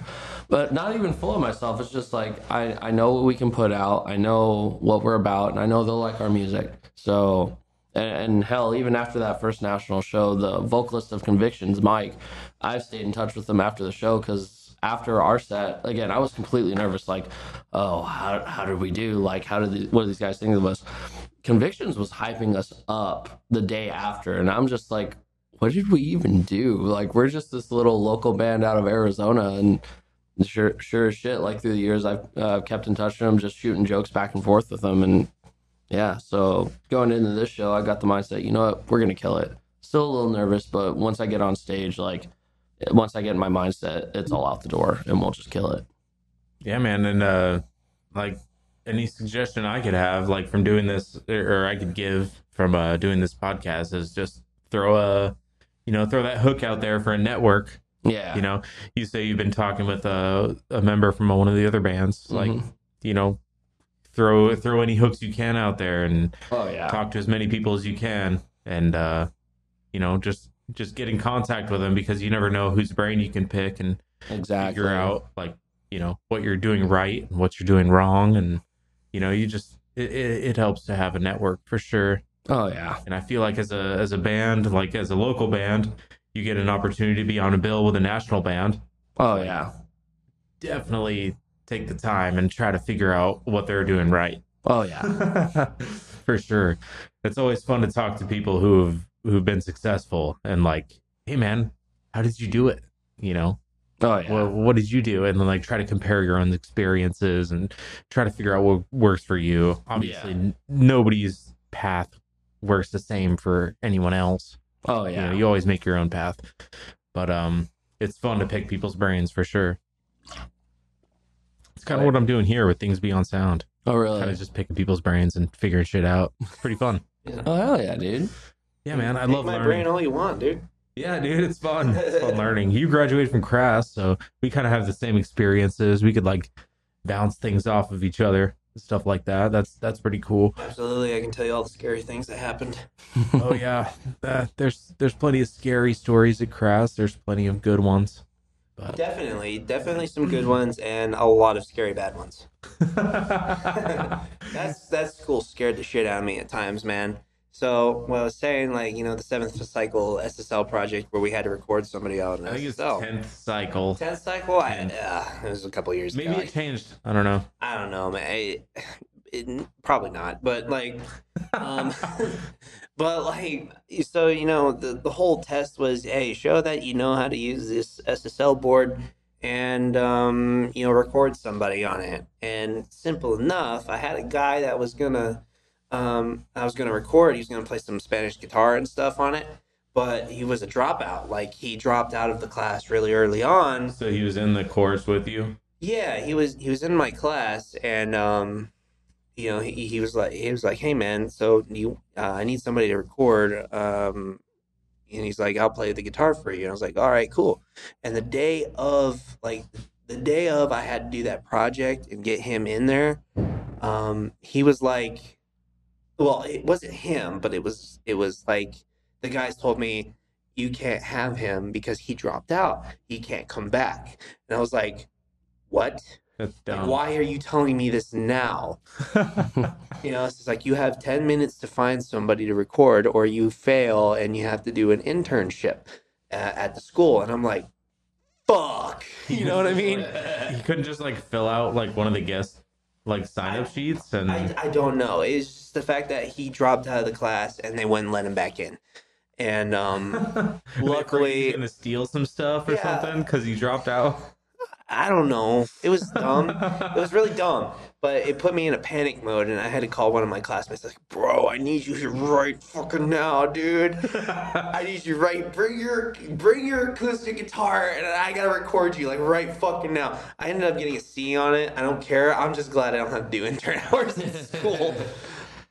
But not even full of myself. It's just like I I know what we can put out. I know what we're about, and I know they'll like our music. So. And, and hell, even after that first national show, the vocalist of Convictions, Mike, I've stayed in touch with him after the show because after our set, again, I was completely nervous. Like, oh, how, how did we do? Like, how did the, what do these guys think of us? Convictions was hyping us up the day after, and I'm just like, what did we even do? Like, we're just this little local band out of Arizona, and sure, sure as shit. Like through the years, I've uh, kept in touch with them, just shooting jokes back and forth with them, and yeah. So going into this show, I got the mindset, you know what, we're gonna kill it. Still a little nervous, but once I get on stage, like once I get in my mindset, it's all out the door, and we'll just kill it.
Yeah, man, and uh, like any suggestion I could have, like from doing this, or I could give from uh doing this podcast, is just throw a, you know, throw that hook out there for a network.
Yeah.
You know, you say you've been talking with a a member from one of the other bands, like
Mhm.
you know, throw throw any hooks you can out there and
Oh yeah.
talk to as many people as you can, and uh, you know, just just get in contact with them because you never know whose brain you can pick and
Exactly.
figure out like you know what you're doing right and what you're doing wrong and you know you just it, it, it helps to have a network for sure
Oh yeah.
and i feel like as a as a band like as a local band you get an opportunity to be on a bill with a national band
Oh yeah.
definitely take the time and try to figure out what they're doing right
Oh yeah.
for sure it's always fun to talk to people who've who've been successful and like hey man how did you do it you know
Oh yeah.
well, what did you do? And then like try to compare your own experiences and try to figure out what works for you. Obviously,
Yeah.
n- nobody's path works the same for anyone else.
oh
You
yeah.
know, you always make your own path. But um, it's fun to pick people's brains for sure. It's kind of what I'm doing here with things beyond sound.
oh really Kind
of just picking people's brains and figuring shit out. It's pretty fun.
Oh hell yeah, dude.
Yeah, man, I
Pick
love
my
learning.
brain all you want, dude.
Yeah, dude, it's fun. It's fun learning. You graduated from CRAS, so we kind of have the same experiences. We could like bounce things off of each other, stuff like that. That's that's pretty cool.
Absolutely, I can tell you all the scary things that happened.
Oh yeah, uh, there's there's plenty of scary stories at CRAS. There's plenty of good ones. But
Definitely, definitely some good ones and a lot of scary bad ones. That's that school scared the shit out of me at times, man. So what I was saying, like you know, the seventh cycle SSL project where we had to record somebody on an
I think it's
SSL.
tenth cycle.
Tenth cycle, I, uh, it was a couple years ago.
Maybe
ago.
it changed. I don't know.
I don't know, man. It, it, probably not, but like, um, but like, so you know, the the whole test was, hey, show that you know how to use this SSL board, and um, you know, record somebody on it. And simple enough, I had a guy that was gonna, um, I was gonna record. He was gonna play some Spanish guitar and stuff on it. But he was a dropout. Like he dropped out of the class really early on.
so he was in the course with you.
Yeah, he was he was in my class and um you know, he, he was like he was like, "Hey man, so you uh, I need somebody to record um and he's like, "I'll play the guitar for you." And I was like, "All right, cool." And the day of like the day of I had to do that project and get him in there, um he was like well, it wasn't him, but it was it was like the guys told me you can't have him because he dropped out. He can't come back. And I was like, "What?" Like, why are you telling me this now? You know, it's just like you have 10 minutes to find somebody to record, or you fail and you have to do an internship uh, at the school. And I'm like, fuck. You know what I mean?
he couldn't just like fill out like one of the guest like sign up sheets and
I, I don't know. It's just the fact that he dropped out of the class and they wouldn't let him back in. and um,
Luckily, he's gonna steal some stuff or
Yeah.
something because he dropped out.
I don't know. It was dumb. it was really dumb, but it put me in a panic mode, and I had to call one of my classmates. Like, bro, I need you here right fucking now, dude. I need you right. Bring your bring your acoustic guitar, and I gotta record you like right fucking now. I ended up getting a C on it. I don't care. I'm just glad I don't have to do intern hours in school.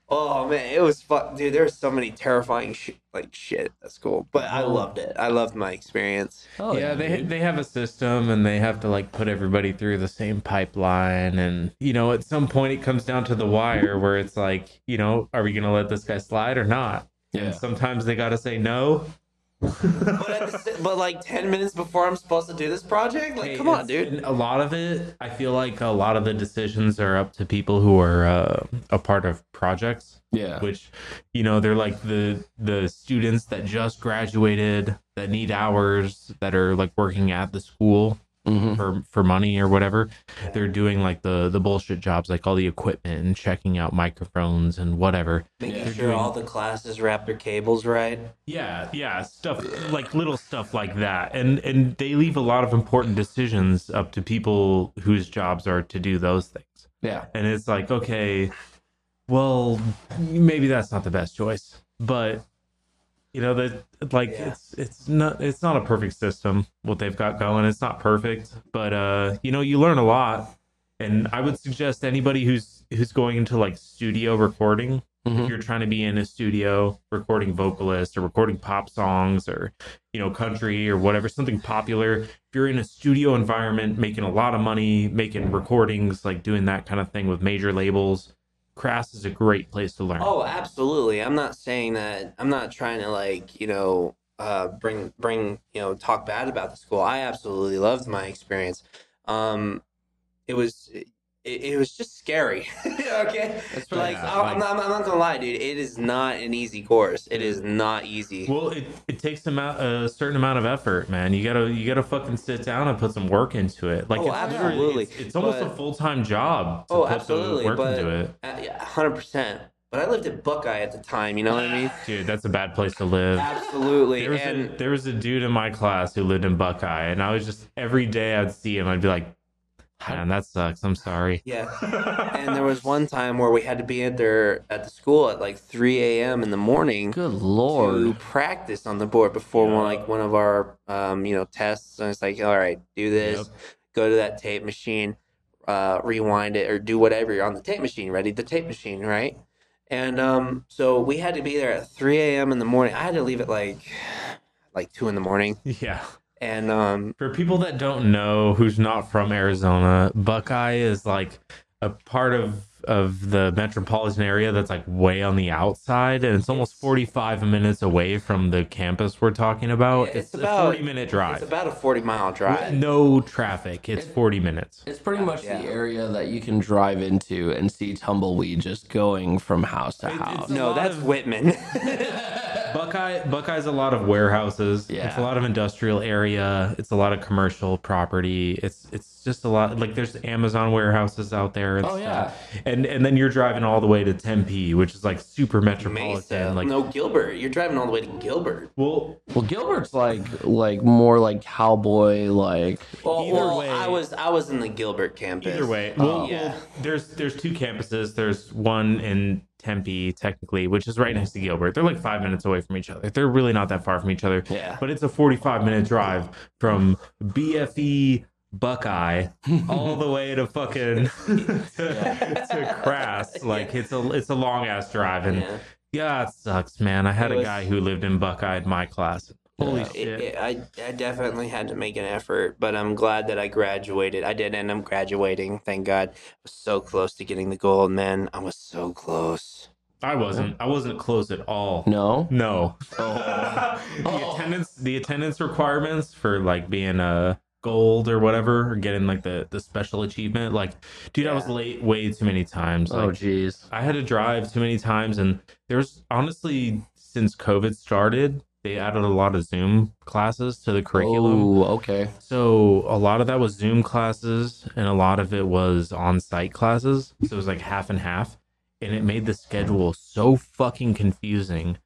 Oh man, it was fun, dude. There was so many terrifying sh- like shit at school, but I loved it. I loved my experience.
Oh,
yeah, they
dude.
they have a system and they have to like put everybody through the same pipeline and you know at some point it comes down to the wire where it's like you know are we gonna let this guy slide or not?
Yeah.
And sometimes they gotta say no.
But the, but like ten minutes before I'm supposed to do this project, like
Hey,
come on, dude.
A lot of it, I feel like a lot of the decisions are up to people who are uh, a part of projects.
Yeah.
which you know they're like the the students that just graduated that need hours that are like working at the school
Mhm.
for for money or whatever they're doing like the the bullshit jobs like all the equipment and checking out microphones and whatever
Making
They're
sure
doing-
all the classes wrap their cables right.
yeah yeah stuff like little stuff like that and and they leave a lot of important decisions up to people whose jobs are to do those things
Yeah.
and it's like okay well maybe that's not the best choice but you know that like
Yeah.
it's it's not it's not a perfect system what they've got going it's not perfect but uh you know you learn a lot and i would suggest anybody who's who's going into like studio recording
Mhm.
if you're trying to be in a studio recording vocalists or recording pop songs or you know country or whatever something popular if you're in a studio environment making a lot of money making recordings like doing that kind of thing with major labels CRAS is a great place to learn
Oh, absolutely. I'm not saying that. I'm not trying to like you know uh, bring bring you know talk bad about the school. I absolutely loved my experience. Um, it was it, it was just scary. okay, like, I'm, not, I'm not gonna lie, dude. It is not an easy course. It is not easy.
well it, it takes amount, a certain amount of effort man you gotta you gotta fucking sit down and put some work into it like
Oh,
it's
absolutely.
it's, it's almost
But-
a full-time job to
oh,
put
absolutely.
work
But
into it
hundred percent. But I lived at Buckeye at the time. You know what I mean?
dude that's a bad place to live
Absolutely.
There was,
and
a, there was a dude in my class who lived in Buckeye, and I was just every day I'd see him, I'd be like, "Man, that sucks. I'm sorry."
yeah. and there was one time where we had to be at there at the school at like 3 a.m. in the morning
Good lord.
to practice on the board before one like one of our um, you know tests. And it's like, all right, do this,
Yep.
go to that tape machine, uh, rewind it, or do whatever you're on the tape machine. Ready the tape machine, right? And um, so we had to be there at 3 a.m. in the morning. I had to leave at like like two in the morning,
Yeah.
And um,
For people that don't know, who's not from Arizona, Buckeye is like a part of of the metropolitan area that's like way on the outside, and it's almost 45 minutes away from the campus we're talking about.
Yeah,
it's,
it's
a
about-
40 minute drive.
it's about a 40 mile drive.
No traffic. It's 40 minutes.
It's pretty much
Yeah.
the area that you can drive into and see tumbleweed just going from house to
It-
house.
a
No, that's
of-
Wittmann.
Buckeye Buckeye's a lot of warehouses.
Yeah.
It's a lot of industrial area. It's a lot of commercial property. It's it's just a lot like there's Amazon warehouses out there and
Oh,
stuff. And and then you're driving all the way to Tempe, which is like super metropolitan.
Mesa.
Like
no, Gilbert. You're driving all the way to Gilbert.
well
Well, Gilbert's like like more like cowboy like
Well,
Either
well,
way-
I was I was in the Gilbert campus.
either way.
Oh.
Yeah.
well, there's there's two campuses. There's one in Tempe technically, which is right next to Gilbert. They're like 5 minutes away from each other. They're really not that far from each other.
Yeah.
But it's a 45 minute drive from BFE Buckeye all the way to fucking to, to CRAS. Like it's a it's a long ass drive and
Yeah.
yeah, it sucks, man. I had a guy who lived in Buckeye in my class. Holy
Yeah.
It,
shit.
it, I I definitely had to make an effort, but I'm glad that I graduated. I did end up graduating. Thank God. I was so close to getting the gold, man. I was so close.
I wasn't I wasn't close at all.
no.
No.
Oh.
the
Oh.
attendance the attendance requirements for like being a gold or whatever or getting like the the special achievement like dude I was late way too many times oh, like
Oh jeez.
I had to drive too many times, and there's honestly since COVID started, they added a lot of Zoom classes to the curriculum.
Oh, okay.
So a lot of that was Zoom classes, and a lot of it was on-site classes. So it was like half and half, and it made the schedule so fucking confusing.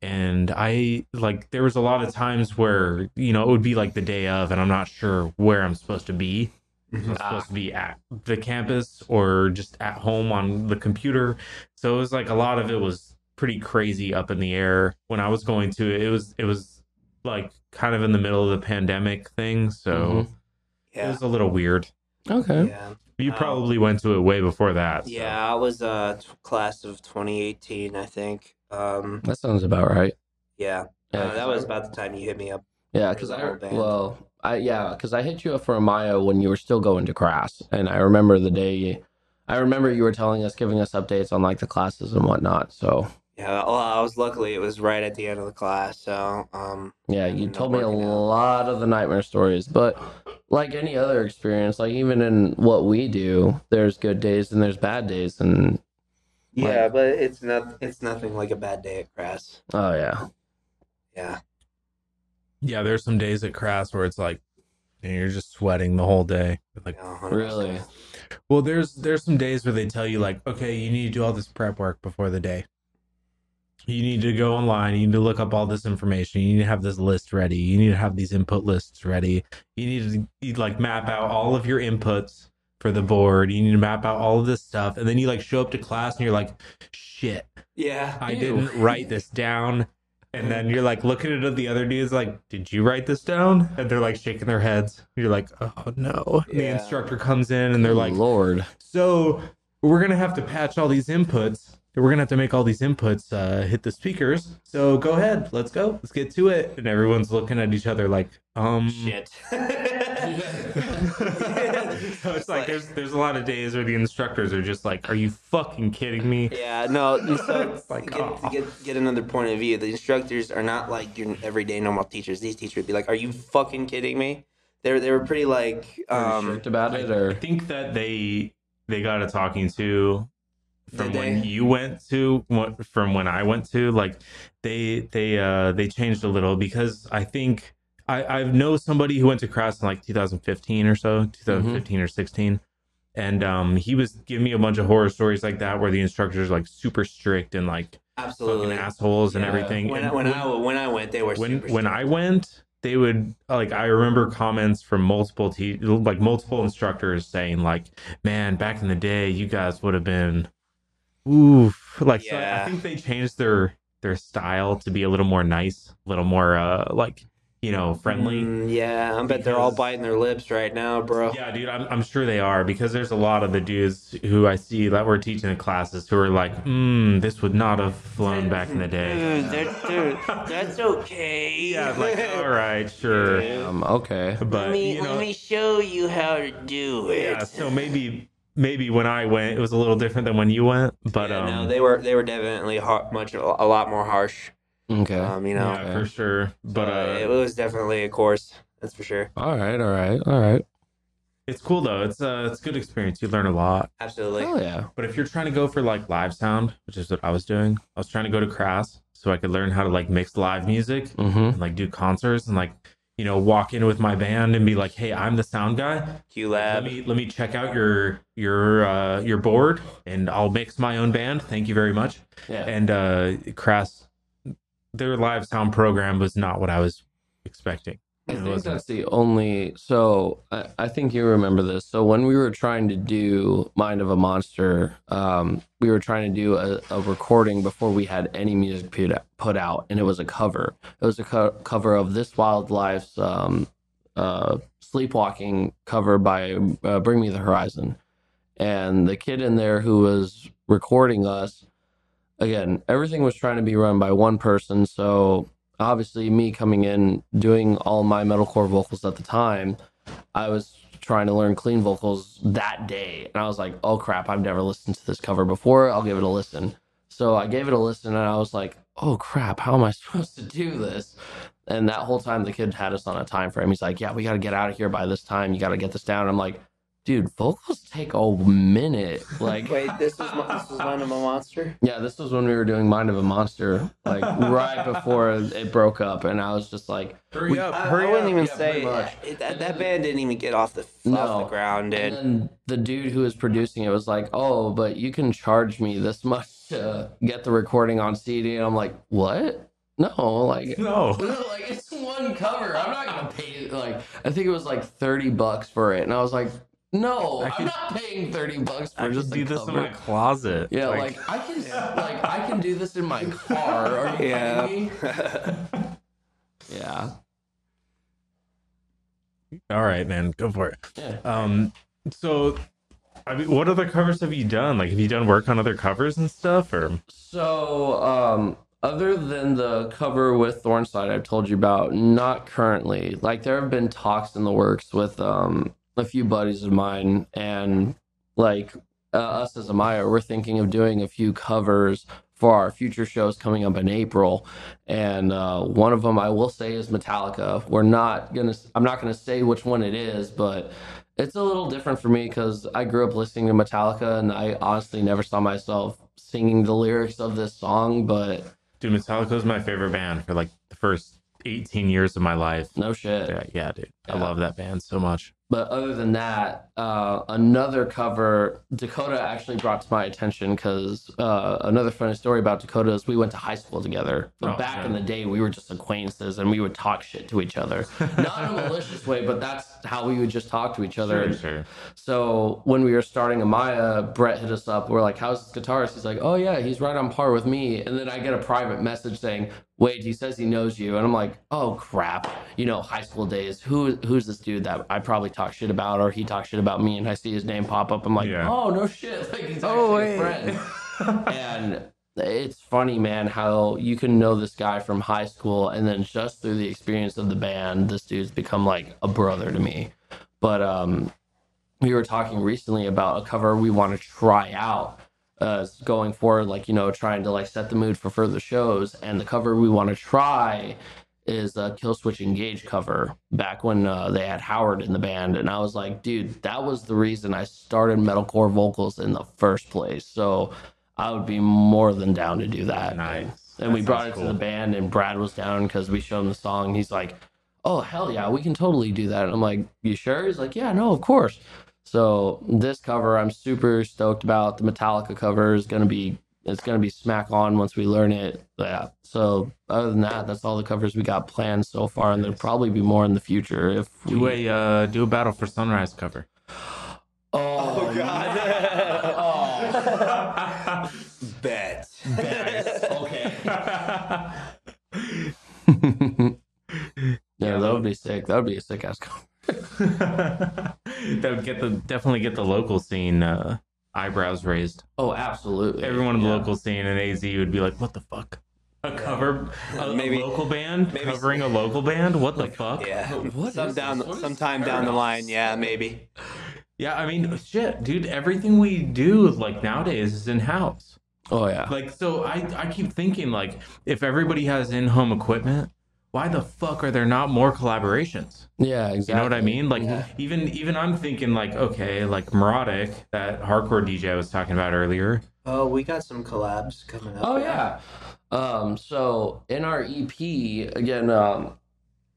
and I like there was a lot of times where you know it would be like the day of, and I'm not sure where I'm supposed to be. I'm mm-hmm. supposed to be at the campus or just at home on the computer. So it was like a lot of it was pretty crazy up in the air when I was going to it. It was it was like kind of in the middle of the pandemic thing, so
Mhm.
it was a little weird.
Okay.
Yeah.
You
Um,
probably went to it way before that. so.
Yeah, I was uh t- class of 2018, I think. Um
That sounds about right.
yeah.
Yeah,
Uh,
'cause
that was about the time you hit me up.
Yeah, because I
whole band.
well, I yeah, because I hit you up for Amaya when you were still going to class, and I remember the day. I remember you were telling us, giving us updates on like the classes and whatnot. So
Yeah, well, I was luckily it was right at the end of the class, so um
yeah, you told me a
out.
lot of the nightmare stories, but like any other experience, like even in what we do, there's good days and there's bad days, and
yeah,
Like-
but it's not it's nothing like a bad day at CRAS.
oh yeah,
Yeah.
Yeah, there's some days at CRAS where it's like you know, you're just sweating the whole day. Like,
yeah
really.
well, there's there's some days where they tell you like, okay, you need to do all this prep work before the day. You need to go online. You need to look up all this information. You need to have this list ready. You need to have these input lists ready. You need to you, like map out all of your inputs for the board. You need to map out all of this stuff, and then you like show up to class and you're like, shit,
Yeah.
I
Ew.
didn't write this down. And then you're like looking at the other dudes, like, did you write this down? And they're like shaking their heads. You're like, oh no. And the instructor comes in and they're like,
Lord,
so we're gonna have to patch all these inputs. We're gonna have to make all these inputs uh, hit the speakers. So go ahead, let's go, let's get to it. And everyone's looking at each other like, um,
Shit.
so it's like there's there's a lot of days where the instructors are just like, are you fucking kidding me?
Yeah, no. So
It's like,
get,
aw.
to get get another point of view, the instructors are not like your everyday normal teachers. These teachers would be like, "Are you fucking kidding me?" They were they were pretty like um
about it or I
think that they they got a talking to from
Did
when
they?
you went to from when I went to like they they uh they changed a little because I think I I know somebody who went to CRAS in like 2015 or so 2015 or 16 and um he was giving me a bunch of horror stories like that where the instructors like super strict and like
absolutely.
assholes and
Yeah.
everything
When,
And
when I when I went, they were
when
super
when. I went, they would like I remember comments from multiple te- like multiple instructors saying like, "Man, back in the day, you guys would have been oof." Like so I think they changed their their style to be a little more nice, a little more uh like you know friendly.
Mm, yeah, I bet they're all biting their lips right now, bro.
Yeah, dude, I'm, I'm sure they are because there's a lot of the dudes who I see that were teaching the classes who are like, mm, this would not have flown back in the day.
Dude, that, dude, that's okay.
Yeah, like, all right, sure.
um okay?
But,
let me
you know,
let me show you how to do it.
yeah so maybe maybe when i went it was a little different than when you went but
yeah,
um
no, they were they were definitely har- much a lot more harsh.
Okay.
Um, you know,
yeah for sure but
uh, it was definitely a course. That's for sure.
all right. All right. All right.
it's cool though it's uh it's a good experience you learn a lot
Absolutely.
Oh yeah.
but if you're trying to go for like live sound which is what i was doing i was trying to go to CRAS so i could learn how to like mix live music
Mm-hmm.
and like do concerts and like you know walk in with my band and be like hey i'm the sound guy.
Q
let me let me check out your your uh your board and i'll mix my own band. Thank you very much.
Yeah.
and uh CRAS their live sound program was not what i was expecting
I think that's the only. So I, I think you remember this. So when we were trying to do Mind of a Monster, um, we were trying to do a, a recording before we had any music put out, put out, and it was a cover. It was a co- cover of This Wild Life's um, uh, Sleepwalking cover by uh, Bring Me the Horizon, and the kid in there who was recording us. Again, everything was trying to be run by one person, so obviously me coming in doing all my metalcore vocals at the time i was trying to learn clean vocals that day. And i was like oh crap i've never listened to this cover before. I'll give it a listen. So i gave it a listen and i was like oh crap how am i supposed to do this? And that whole time the kid had us on a time frame. He's like yeah we got to get out of here by this time. You got to get this down. I'm like dude vocals take a minute like
Wait, this was my, this was Mind of a Monster.
yeah, this was when we were doing Mind of a Monster, like right before it broke up, and I was just like,
hurry up
I, I wouldn't
up
even
Yeah,
say
much.
it, that, that band didn't even get off the off the ground,
and
dude.
then the dude who was producing it was like, "Oh, but you can charge me this much to get the recording on CD," and I'm like, "What?" No, like
No.
No, like it's one cover. I'm not gonna pay like I think it was like thirty bucks for it, and I was like, no,
I
I'm
could-
not paying thirty bucks for
I
just
just do this in my closet.
yeah, like, I can like I can do this in my car. Are you
Yeah.
kidding me? Yeah,
all right, man, go for it.
yeah.
Um, so, I mean, what other covers have you done? Like, have you done work on other covers and stuff, or
So, um, other than the cover with Thornside I've told you about, not currently. Like there have been talks in the works with um a few buddies of mine, and like uh, us as Amaya, we're thinking of doing a few covers for our future shows coming up in April. And uh, one of them I will say is Metallica. We're not gonna. I'm not gonna say which one it is, but it's a little different for me because I grew up listening to Metallica, and I honestly never saw myself singing the lyrics of this song. But
dude, Metallica is my favorite band for like the first 18 years of my life.
no shit.
Yeah, yeah, dude, I love that band so much.
But other than that, uh, another cover Dakota actually brought to my attention because uh, another funny story about Dakota is we went to high school together. But
Oh,
back in the day, we were just acquaintances and we would talk shit to each other. Not in a malicious way, but that's how we would just talk to each other.
Sure, sure.
So when we were starting Amaya, Brett hit us up. We're like, "How's this guitarist?" He's like, "Oh yeah, he's right on par with me." And then I get a private message saying, "Wait, he says he knows you," and I'm like, "Oh crap!" You know, high school days. Who who's this dude that I probably talk shit about, or he talks shit about me, and I see his name pop up. I'm like,
Yeah.
"Oh no shit!" Like he's actually
Oh,
a friend. and it's funny, man, how you can know this guy from high school, and then just through the experience of the band, this dude's become like a brother to me. But um, we were talking recently about a cover we want to try out uh, going forward, like you know, trying to like set the mood for further shows. And the cover we want to try is a Killswitch Engage cover back when uh, they had Howard in the band, and I was like, dude, that was the reason I started metalcore vocals in the first place. So I would be more than down to do that.
Nice.
And we
That
brought it
cool.
to the band, and Brad was down because we showed him the song. He's like, "Oh hell yeah, we can totally do that." And I'm like, "You sure?" He's like, "Yeah, no, of course." So this cover, I'm super stoked about. The Metallica cover is gonna be it's gonna be smack on once we learn it. Yeah. So other than that, that's all the covers we got planned so far, and there'll probably be more in the future if we.
Do a uh, do a Battle for Sunrise cover.
Oh,
God.
oh,
Bet.
okay. yeah, that would be sick. That would be a sick ass cover.
that would get the definitely get the local scene uh, eyebrows raised.
Oh, absolutely.
Everyone in the
Yeah.
local scene in AZ would be like, "What the fuck? A cover? A,
Maybe-
a local band
maybe-
covering a local band? What the fuck?"
Yeah.
What
Some down? Sometime down the line, yeah, maybe.
Yeah, I mean, shit, dude. Everything we do like nowadays is in house.
Oh yeah.
Like, so I I keep thinking like, if everybody has in home equipment, why the fuck are there not more collaborations?
Yeah, exactly.
You know what I mean? Like
Yeah.
even even I'm thinking like, okay, like Morodic, that hardcore DJ I was talking about earlier.
Oh, we got some collabs coming up.
Oh yeah. Um, so in our EP, again, um,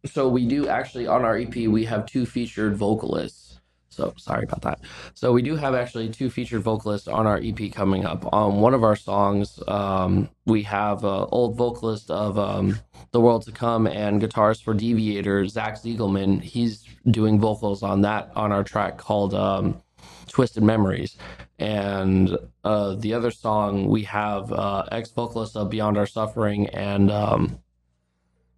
so we do actually on our EP we have two featured vocalists. So sorry about that. So we do have actually two featured vocalists on our EP coming up. On one of our songs, um, we have uh, old vocalist of um, The World to Come and guitarist for Deviator, Zach Ziegelman. He's doing vocals on that on our track called um, Twisted Memories. And uh, the other song we have uh, ex vocalist of Beyond Our Suffering, and um,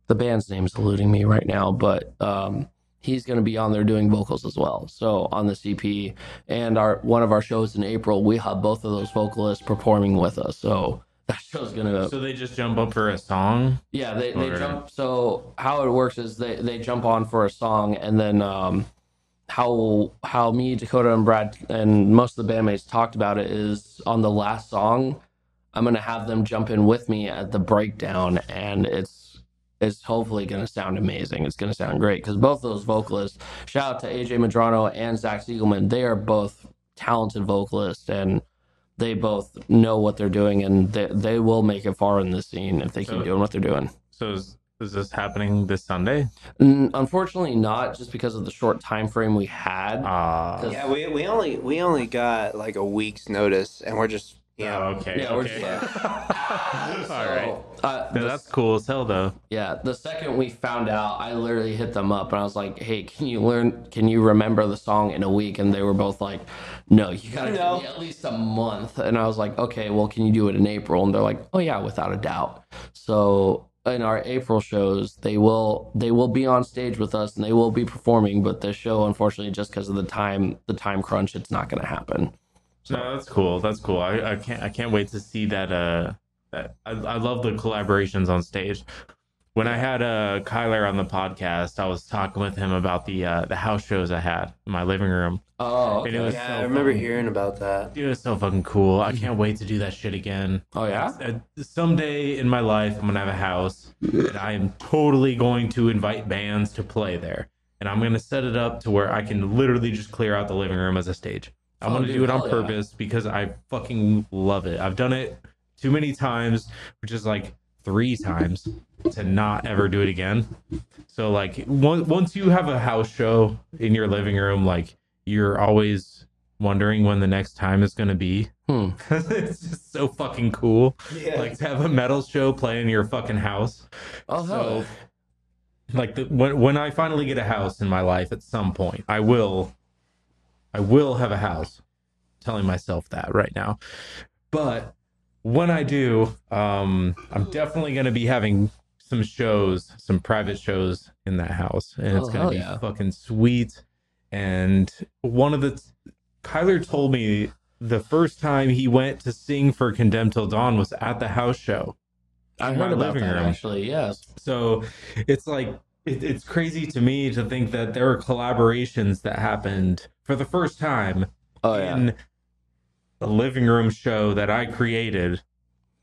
the band's name's eluding me right now, but um, he's going to be on there doing vocals as well. So on the EP and our one of our shows in April, we have both of those vocalists performing with us. So that show's going to
So they just jump up for a song.
yeah, they, they
Or-
jump. So how it works is they, they jump on for a song, and then um, how how me, Dakota, and Brad, and most of the bandmates talked about it is on the last song. I'm gonna have them jump in with me at the breakdown, and it's it's hopefully gonna sound amazing. It's gonna sound great because both those vocalists. Shout out to AJ Madrano and Zach Siegelman. They are both talented vocalists and they both know what they're doing and they, they will make it far in the scene if they keep doing what they're doing.
So is, is this happening this Sunday?
N- Unfortunately, not just because of the short time frame we had.
Uh,
Yeah, we, we only we only got like a week's notice, and we're just Yeah.
Oh, okay.
Yeah, we're
okay.
just-
All right.
Uh,
No,
the-
that's cool as hell, though.
Yeah, the second we found out, I literally hit them up and I was like, "Hey, can you learn? Can you remember the song in a week?" And they were both like, "No, you gotta give
No.
me at least a month." And I was like, "Okay, well, can you do it in April?" And they're like, "Oh yeah, without a doubt." So in our April shows, they will they will be on stage with us and they will be performing. But the show, unfortunately, just because of the time the time crunch, it's not going to happen.
No, that's cool. That's cool. I, I can't I can't wait to see that. Uh, that I, I love the collaborations on stage. When I had uh Kyler on the podcast, I was talking with him about the uh, the house shows I had in my living room.
Oh,
And it was
Yeah,
so
I remember
fucking-
hearing about that.
Dude, it's so fucking cool. I can't wait to do that shit again.
oh yeah.
Uh, someday in my life, I'm gonna have a house, and I am totally going to invite bands to play there, and I'm gonna set it up to where I can literally just clear out the living room as a stage. I'm
Oh,
gonna
dude,
do it on
hell yeah.
purpose because I fucking love it. I've done it too many times, which is like three times to not ever do it again. So like once once you have a house show in your living room, like you're always wondering when the next time is gonna be.
Hmm.
it's just so fucking cool
Yeah.
like to have a metal show play in your fucking house.
Oh
So, like the, when when I finally get a house in my life at some point, I will, I will have a house. telling myself that right now, but when I do, um, I'm definitely going to be having some shows, some private shows in that house, and it's
Oh,
going to be
yeah.
fucking sweet. And one of the Kyler told me the first time he went to sing for Condemned Till Dawn was at the house show.
I heard about that
room.
actually. Yes.
So it's like it, it's crazy to me to think that there are collaborations that happened for the first time
Oh yeah.
in the living room show that I created.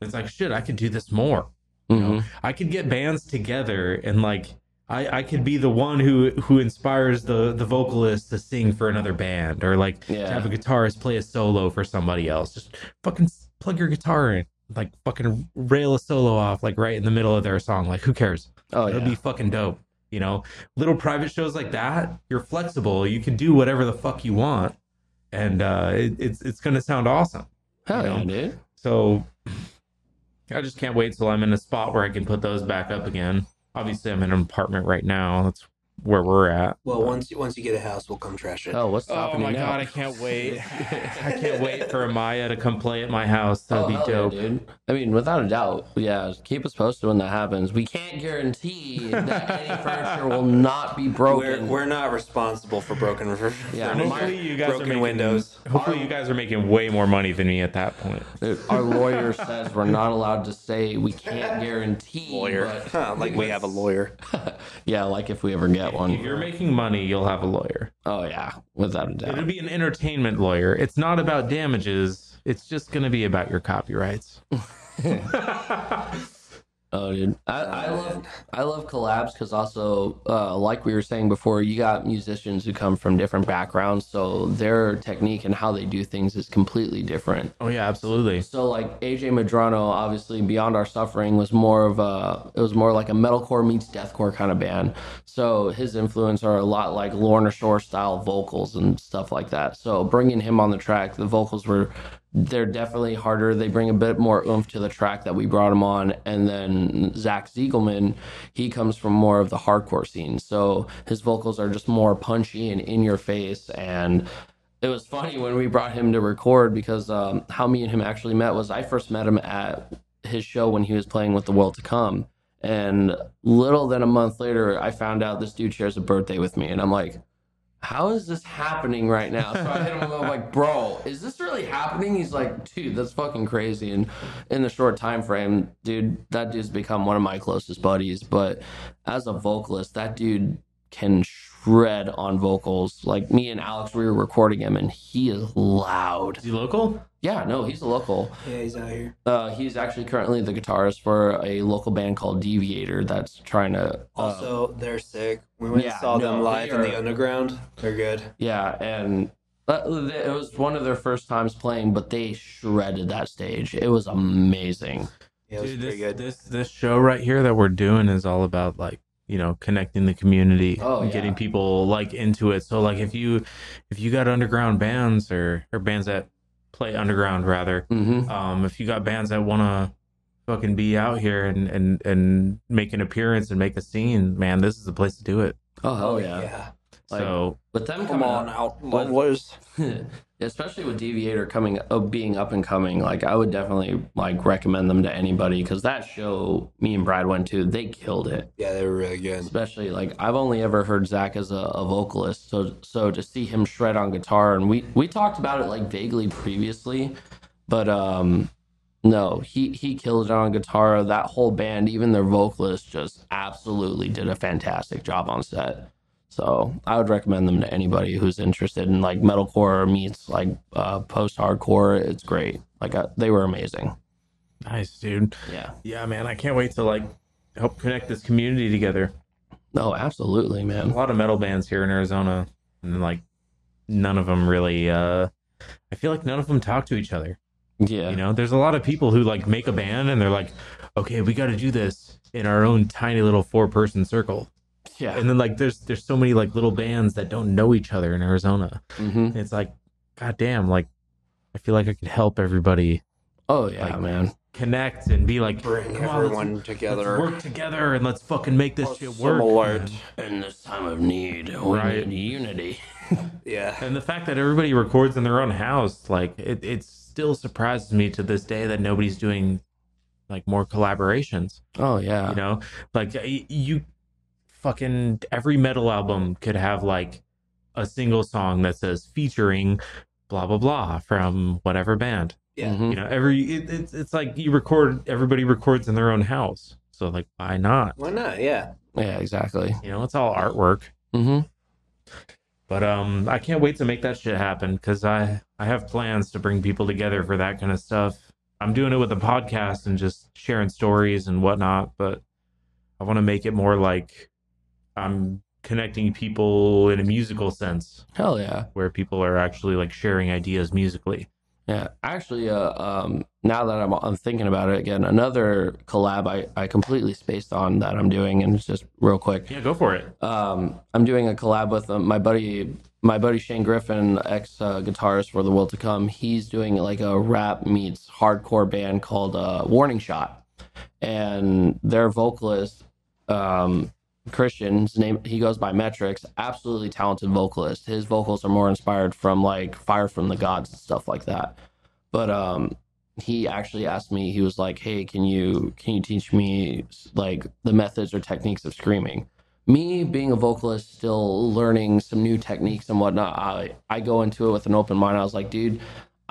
It's like shit, I could do this more. You know,
Mhm.
I could get bands together and like I, I could be the one who who inspires the the vocalist to sing for another band or like to
Yeah.
have a guitarist play a solo for somebody else. Just fucking plug your guitar in, like fucking rail a solo off like right in the middle of their song. Like who cares?
Oh
It'll
yeah.
be fucking dope. You know, little private shows like that, you're flexible. You can do whatever the fuck you want, and uh, it, it's it's gonna sound awesome.
Hell
you
yeah,
know?
dude.
So I just can't wait till I'm in a spot where I can put those back up again. Obviously, I'm in an apartment right now. That's where we're at.
Well, once you, once you get a house, we'll come trash it.
Oh, what's
Oh
stopping
my
you now?
god, I can't wait! I can't wait for Amaya to come play at my house. That'd
oh,
be
hell yeah,
dope.
dude. I mean, without a doubt, yeah. Keep us posted when that happens. We can't guarantee that any furniture will not be
We're,
broken.
we're not responsible for broken furniture.
Yeah,
Hopefully, you guys are
broken
making,
windows.
Hopefully, you guys are making way more money than me at that point.
Dude, our lawyer says we're not allowed to say we can't guarantee.
Lawyer.
but-
Huh, like we have a lawyer.
yeah, like if we ever get
If
one.
you're making money, you'll have a lawyer.
Oh yeah, without a doubt.
It'll be an entertainment lawyer. It's not about damages. It's just going to be about your copyrights.
Oh, dude, I, I love I love collabs because also, uh, like we were saying before, you got musicians who come from different backgrounds, so their technique and how they do things is completely different.
Oh yeah, absolutely.
So like AJ Madrano, obviously Beyond Our Suffering was more of a it was more like a metalcore meets deathcore kind of band. So his influence are a lot like Lorna Shore style vocals and stuff like that. So bringing him on the track, the vocals were they're definitely harder. They bring a bit more oomph to the track that we brought him on. And then Zach Ziegelman, he comes from more of the hardcore scene. So his vocals are just more punchy and in your face and it was funny when we brought him to record because um, how me and him actually met was I first met him at his show when he was playing with the World to Come, and little than a month later, I found out this dude shares a birthday with me, and I'm like, "How is this happening right now?" So I hit him up like, "Bro, is this really happening?" He's like, "Dude, that's fucking crazy." And in the short time frame, dude, that dude's become one of my closest buddies. But as a vocalist, that dude can shred on vocals. Like me and Alex, we were recording him, and he is loud.
Is he local?
Yeah, no, he's a local.
Yeah, he's out here.
Uh, he's actually currently the guitarist for a local band called Deviator that's trying to. Uh,
Also, they're sick. We went
yeah,
and saw them live
they
in the underground. They're good.
yeah, and uh, it was one of their first times playing, but they shredded that stage. It was amazing.
Yeah, it was
Dude,
pretty
this,
good.
this this show right here that we're doing is all about like you know connecting the community
Oh,
and
yeah.
getting people like into it. So like if you if you got underground bands or or bands that play underground rather.
Mm-hmm.
Um, if you got bands that want to fucking be out here and and and make an appearance and make a scene, man, this is the place to do it.
Oh hell yeah! Like,
so
With them
Come
coming
on
up,
out,
What-
boys.
especially with Deviator coming, uh, being up and coming, like I would definitely like recommend them to anybody because that show me and Brad went to, they killed it.
Yeah, they were really good.
Especially like I've only ever heard Zach as a, a vocalist, so so to see him shred on guitar, and we we talked about it like vaguely previously, but um. No, he he killed it on guitar. That whole band, even their vocalist, just absolutely did a fantastic job on set. So I would recommend them to anybody who's interested in like metalcore meets like uh, post hardcore. It's great. Like uh, they were amazing.
nice, dude.
Yeah.
Yeah, man, I can't wait to like help connect this community together.
No, absolutely, man.
A lot of metal bands here in Arizona, and like none of them really. uh I feel like none of them talk to each other.
Yeah.
You know, there's a lot of people who like make a band and they're like, okay, we got to do this in our own tiny little four person circle.
Yeah.
And then like there's there's so many like little bands that don't know each other in Arizona.
hmm
it's like, god damn, like I feel like I could help everybody
Oh yeah,
Like,
man.
connect and be like,
Bring
come on,
everyone
let's,
together.
let's work together and let's fucking make this shit work.
Similar.
In this time of need, we
Right.
need unity.
Yeah.
And the fact that everybody records in their own house, like it, it still surprises me to this day that nobody's doing like more collaborations.
Oh yeah.
You know, like you fucking every metal album could have like a single song that says featuring blah blah blah from whatever band.
Yeah.
Mhm.
You know, every it, it's it's like you record everybody records in their own house. So like why not?
Why not? Yeah.
Yeah, exactly.
You know, it's all artwork.
hmm
But um, I can't wait to make that shit happen because I I have plans to bring people together for that kind of stuff. I'm doing it with a podcast and just sharing stories and whatnot, but I want to make it more like I'm connecting people in a musical sense,
Hell yeah.
where people are actually like sharing ideas musically.
Yeah, actually, uh, um, now that I'm, I'm thinking about it again, another collab I, I completely spaced on that I'm doing, and it's just real quick.
Yeah, go for it.
Um, I'm doing a collab with uh, my buddy, my buddy Shane Griffin, ex uh, guitarist for The World to Come. He's doing like a rap meets hardcore band called uh, Warning Shot, and their vocalist, um, Christian, his name he goes by Metrics, absolutely talented vocalist. His vocals are more inspired from like Fire from the Gods and stuff like that. But um, he actually asked me. He was like, "Hey, can you can you teach me like the methods or techniques of screaming?" me being a vocalist still learning some new techniques and whatnot i i go into it with an open mind i was like dude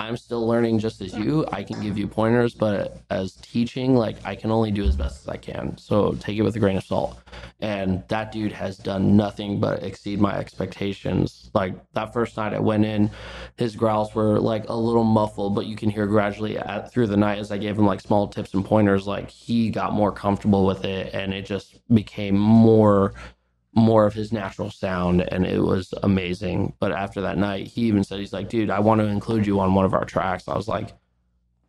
i'm still learning just as you. I can give you pointers but as teaching like i can only do as best as i can. So take it with a grain of salt. And that dude has done nothing but exceed my expectations. Like that first night i went in his growls were like a little muffled but you can hear gradually at, through the night as i gave him like small tips and pointers like he got more comfortable with it and it just became more more of his natural sound and it was amazing. But after that night he even said he's like dude i want to include you on one of our tracks. I was like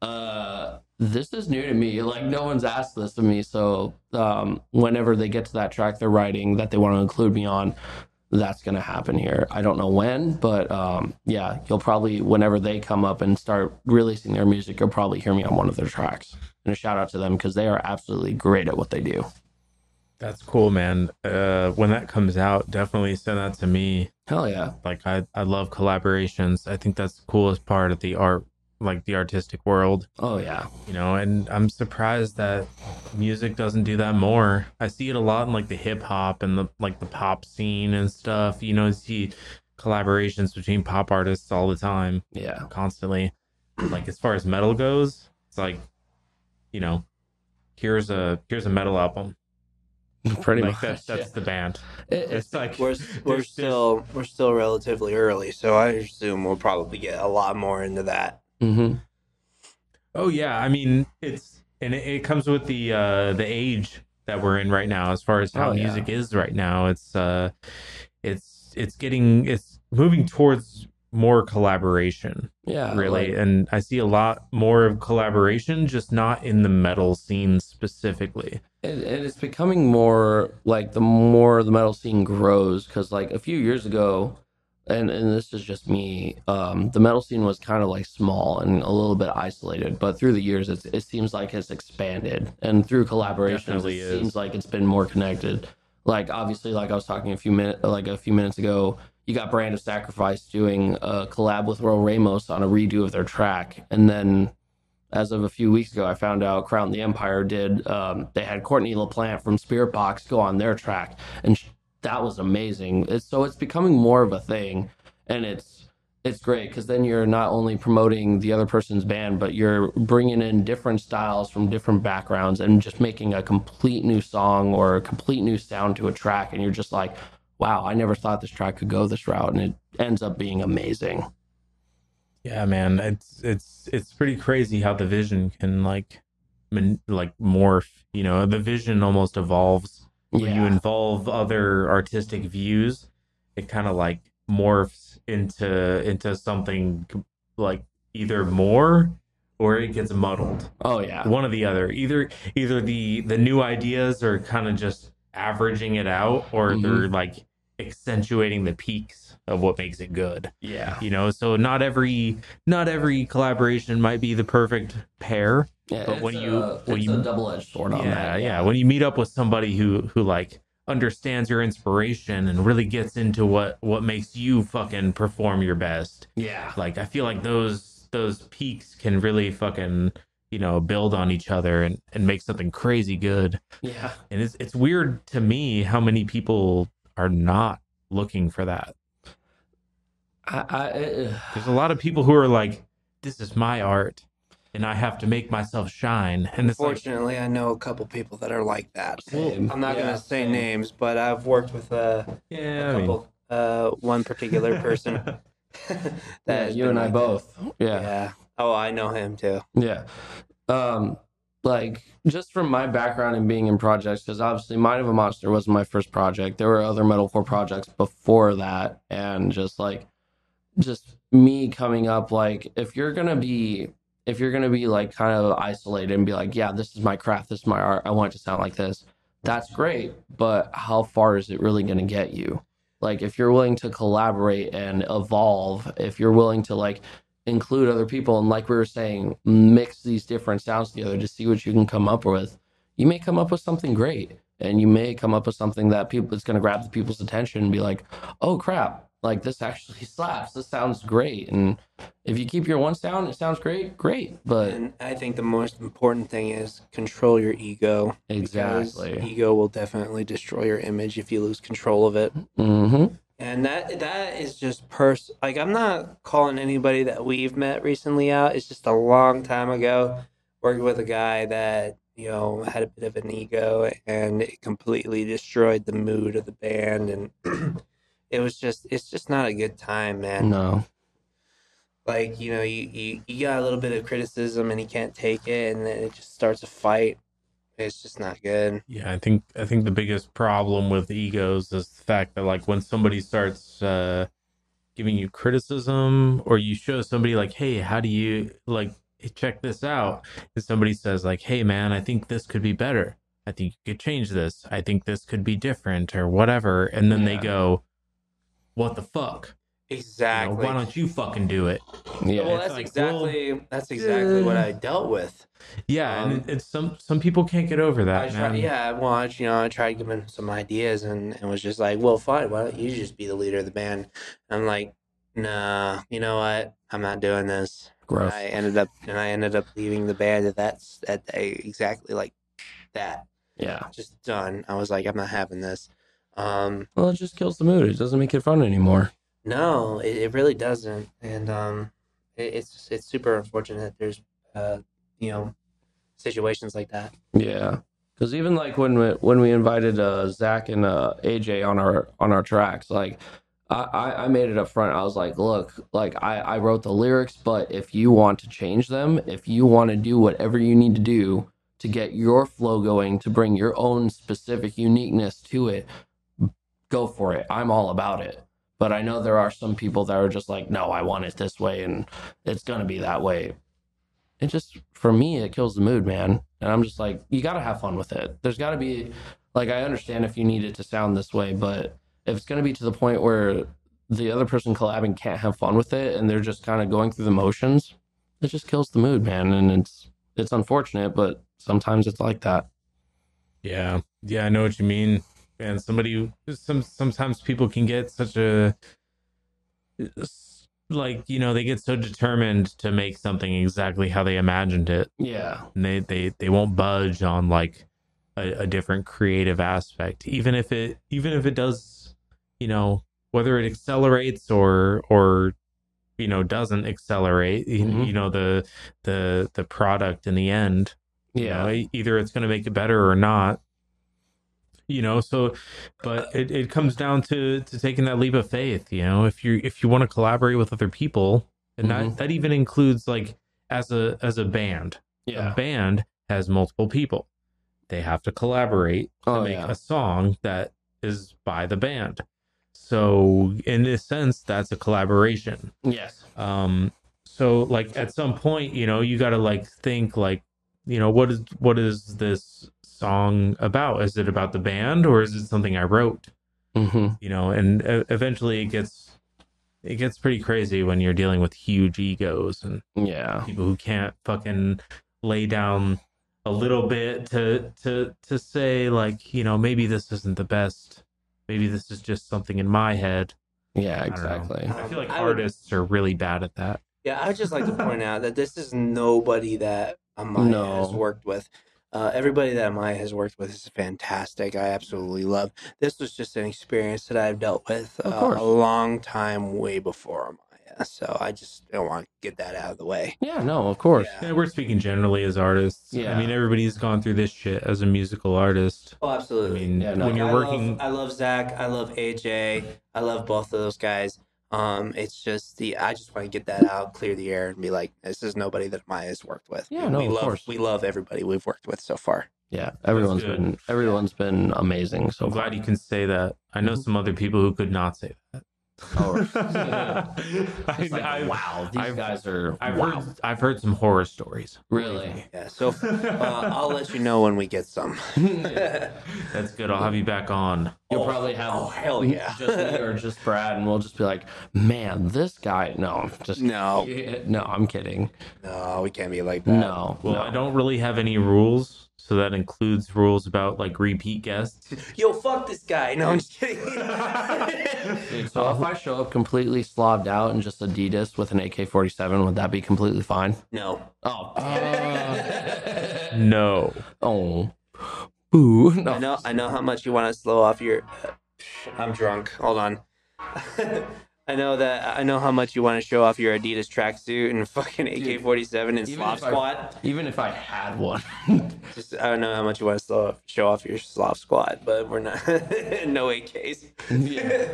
uh this is new to me. Like no one's asked this of me. So um whenever they get to that track they're writing that they want to include me on that's going to happen here. I don't know when but um yeah you'll probably whenever they come up and start releasing their music you'll probably hear me on one of their tracks. And a shout out to them because they are absolutely great at what they do
That's cool, man. Uh, when that comes out, definitely send that to me.
hell yeah
Like I, I love collaborations. I think that's the coolest part of the art, like the artistic world.
oh yeah
you know and i'm surprised that music doesn't do that more i see it a lot in like the hip hop and the like the pop scene and stuff you know see collaborations between pop artists all the time
yeah
constantly like as far as metal goes it's like you know here's a here's a metal album
pretty
like
much
that's that's
yeah.
the band
It- it's
it's like
We're we're
there's-
still we're still relatively early, so I assume we'll probably get a lot more into that.
Mhm.
Oh yeah, I mean it's and it, it comes with the uh the age that we're in right now as far as how
Oh, yeah.
music is right now. It's uh it's it's getting it's moving towards more collaboration
yeah
really
like-
and I see a lot more of collaboration just not in the metal scene specifically.
And, and it's becoming more like the more the metal scene grows because like a few years ago and and this is just me. Um, the metal scene was kind of like small and a little bit isolated, but through the years, it's, it seems like it's expanded, and through collaborations, it seems like it's been more connected. Like obviously, like I was talking a few minutes, like a few minutes ago, you got Brand of Sacrifice doing a collab with Royal Ramos on a redo of their track, and then as of a few weeks ago, I found out Crown the Empire did. Um, they had Courtney LaPlante from Spiritbox go on their track, and sh- that was amazing. It's, so it's becoming more of a thing, and it's it's great because then you're not only promoting the other person's band, but you're bringing in different styles from different backgrounds and just making a complete new song or a complete new sound to a track, and you're just like, wow, I never thought this track could go this route, and it ends up being amazing.
Yeah, man, it's it's it's pretty crazy how the vision can like man, like morph. You know, the vision almost evolves when you involve other artistic views. It kind of like morphs into into something like either more or it gets muddled.
oh yeah,
One or the other. Either either the the new ideas are kind of just averaging it out, or
Mhm.
they're like accentuating the peaks of what makes it good
yeah,
you know so not every not every collaboration might be the perfect pair
yeah.
But when
a,
you- when you-
double edged sword on that.
yeah, yeah when you meet up with somebody who who like understands your inspiration and really gets into what what makes you fucking perform your best
yeah,
like i feel like those those peaks can really fucking you know build on each other and and make something crazy good
yeah.
and it's it's weird to me how many people are not looking for that
I, I, uh,
There's a lot of people who are like, "This is my art, and I have to make myself shine." And it's like,
I know a couple people that are like that.
Same.
I'm not
Yeah,
gonna say
same.
names, but I've worked with uh,
yeah,
a
I mean,
couple, uh, one particular person. that
yeah, you
been
and I
like
both.
that.
Yeah,
Yeah. Oh, I know him too.
yeah. Um, like just from my background and being in projects, because obviously Mind of a Monster was my first project. There were other metalcore projects before that, and just like, just me coming up, like if you're gonna be, if you're gonna be like kind of isolated and be like, yeah, this is my craft, this is my art, I want it to sound like this. That's great, but how far is it really gonna get you? Like if you're willing to collaborate and evolve, if you're willing to like include other people and like we were saying mix these different sounds together to see what you can come up with you may come up with something great and you may come up with something that people it's going to grab the people's attention and be like oh crap like this actually slaps this sounds great and if you keep your one sound it sounds great great but
And I think the most important thing is control your ego.
exactly
Ego will definitely destroy your image if you lose control of it.
hmm
And that that is just pers like I'm not calling anybody that we've met recently out. It's just a long time ago. Worked with a guy that, you know, had a bit of an ego and it completely destroyed the mood of the band and it was just it's just not a good time, man.
no
Like, you know, you, you, you got a little bit of criticism and he can't take it and then it just starts a fight. It's just not good.
yeah, I think I think the biggest problem with egos is the fact that like when somebody starts uh, giving you criticism, or you show somebody like, "Hey, how do you like check this out?" and somebody says like, "Hey, man, I think this could be better. I think you could change this. I think this could be different, or whatever," and then they go, "What the fuck? You know,
Exactly.
why don't you fucking do it?"
yeah
well, that's
like,
exactly that's exactly what
uh,
I dealt with.
Yeah,
Um,
and it's some some people can't get over
I
that,
tried, yeah, well, I, you know, I tried giving some ideas and, and was just like, well, fine, why don't you just be the leader of the band? I'm like, nah, you know what? I'm not doing this.
gross
I ended up and I ended up leaving the band at that at exactly like that,
yeah
just done. I was like, I'm not having this. Um,
well it just kills the mood it doesn't make it fun anymore
no, it, it really doesn't, and um, it, it's it's super unfortunate that there's uh, you know, situations like that.
Yeah, because even like when we when we invited uh, Zach and uh, AJ on our on our tracks, like I, I I made it up front. I was like, look, like I I wrote the lyrics, but if you want to change them, if you want to do whatever you need to do to get your flow going, to bring your own specific uniqueness to it, go for it. I'm all about it. But I know there are some people that are just like, no, I want it this way, and it's gonna be that way it just for me it kills the mood man and i'm just like you gotta have fun with it there's gotta be like i understand if you need it to sound this way but if it's gonna be to the point where the other person collabing can't have fun with it and they're just kind of going through the motions, it just kills the mood, man. And it's it's unfortunate, but sometimes it's like that.
Yeah, yeah, I know what you mean. And somebody, some sometimes people can get such a like you know they get so determined to make something exactly how they imagined it,
Yeah.
and they they they won't budge on like a, a different creative aspect, even if it even if it does, you know, whether it accelerates or or you know doesn't accelerate, you,
Mhm.
you know the the the product in the end you
Yeah.
know, e- either it's going to make it better or not you know so but it, it comes down to to taking that leap of faith you know if you if you want to collaborate with other people and
Mhm.
that that even includes like as a as a band
Yeah.
a band has multiple people they have to collaborate to
Oh,
make
yeah.
a song that is by the band so in this sense that's a collaboration
Yes.
um so like at some point you know you got to like think like you know what is what is this song about is it about the band or is it something i wrote
hmm
you know and uh, eventually it gets it gets pretty crazy when you're dealing with huge egos and
Yeah.
people who can't fucking lay down a little bit to to to say like you know maybe this isn't the best maybe this is just something in my head
Yeah.
I don't know.
Exactly.
i feel like
I would-
artists are really bad at that
Yeah, I would just like to point out that this is nobody that Amaya
No.
has worked with. Uh, everybody that Maya has worked with is fantastic. I absolutely love. This was just an experience that I've dealt with uh, a long time, way before Maya, So I just don't want to get that out of the way.
Yeah. No. Of course.
Yeah.
Yeah, we're speaking generally as artists.
Yeah.
I mean, everybody's gone through this shit as a musical artist.
Oh,
I
absolutely.
mean,
Yeah, no.
when you're
I
working,
Love, I love Zach. I love AJ. I love both of those guys. Um, it's just the I just want to get that out, clear the air, and be like, this is nobody that Maya has worked with.
Yeah, no,
we
of
love
course.
we love everybody we've worked with so far.
Yeah. Everyone's
good.
been everyone's been amazing so
I'm
far.
glad you can say that. I know
Mhm.
some other people who could not say that.
Oh,
I,
like,
I've-
wow, these
I've-
guys are
I've
wow.
heard, I've heard some horror stories.
Really?
Yeah. So uh, I'll let you know when we get some.
That's good. I'll have you back on.
You'll
Oh,
probably have
oh, hell yeah.
just me or just Brad, and we'll just be like, "Man, this guy." No, just
No,
no. I'm kidding.
no, we can't be like that.
No,
Well,
no.
I don't really have any rules, so that includes rules about like repeat guests.
Yo, fuck this guy. No, I'm just kidding.
Dude, so if I show up completely slobbed out and just Adidas with an AK-47, would that be completely fine?
no.
Oh,
No.
oh, boo! No.
I know. I know how much you want to slow off your. I'm drunk. Hold on. I know that. I know how much you want to show off your Adidas tracksuit and fucking AK-47 and
even
Slav
if I-
squad.
Even if I had one,
Just, I don't know how much you want to slow, show off your Slav squad, but we're not. no AKs.
Yeah.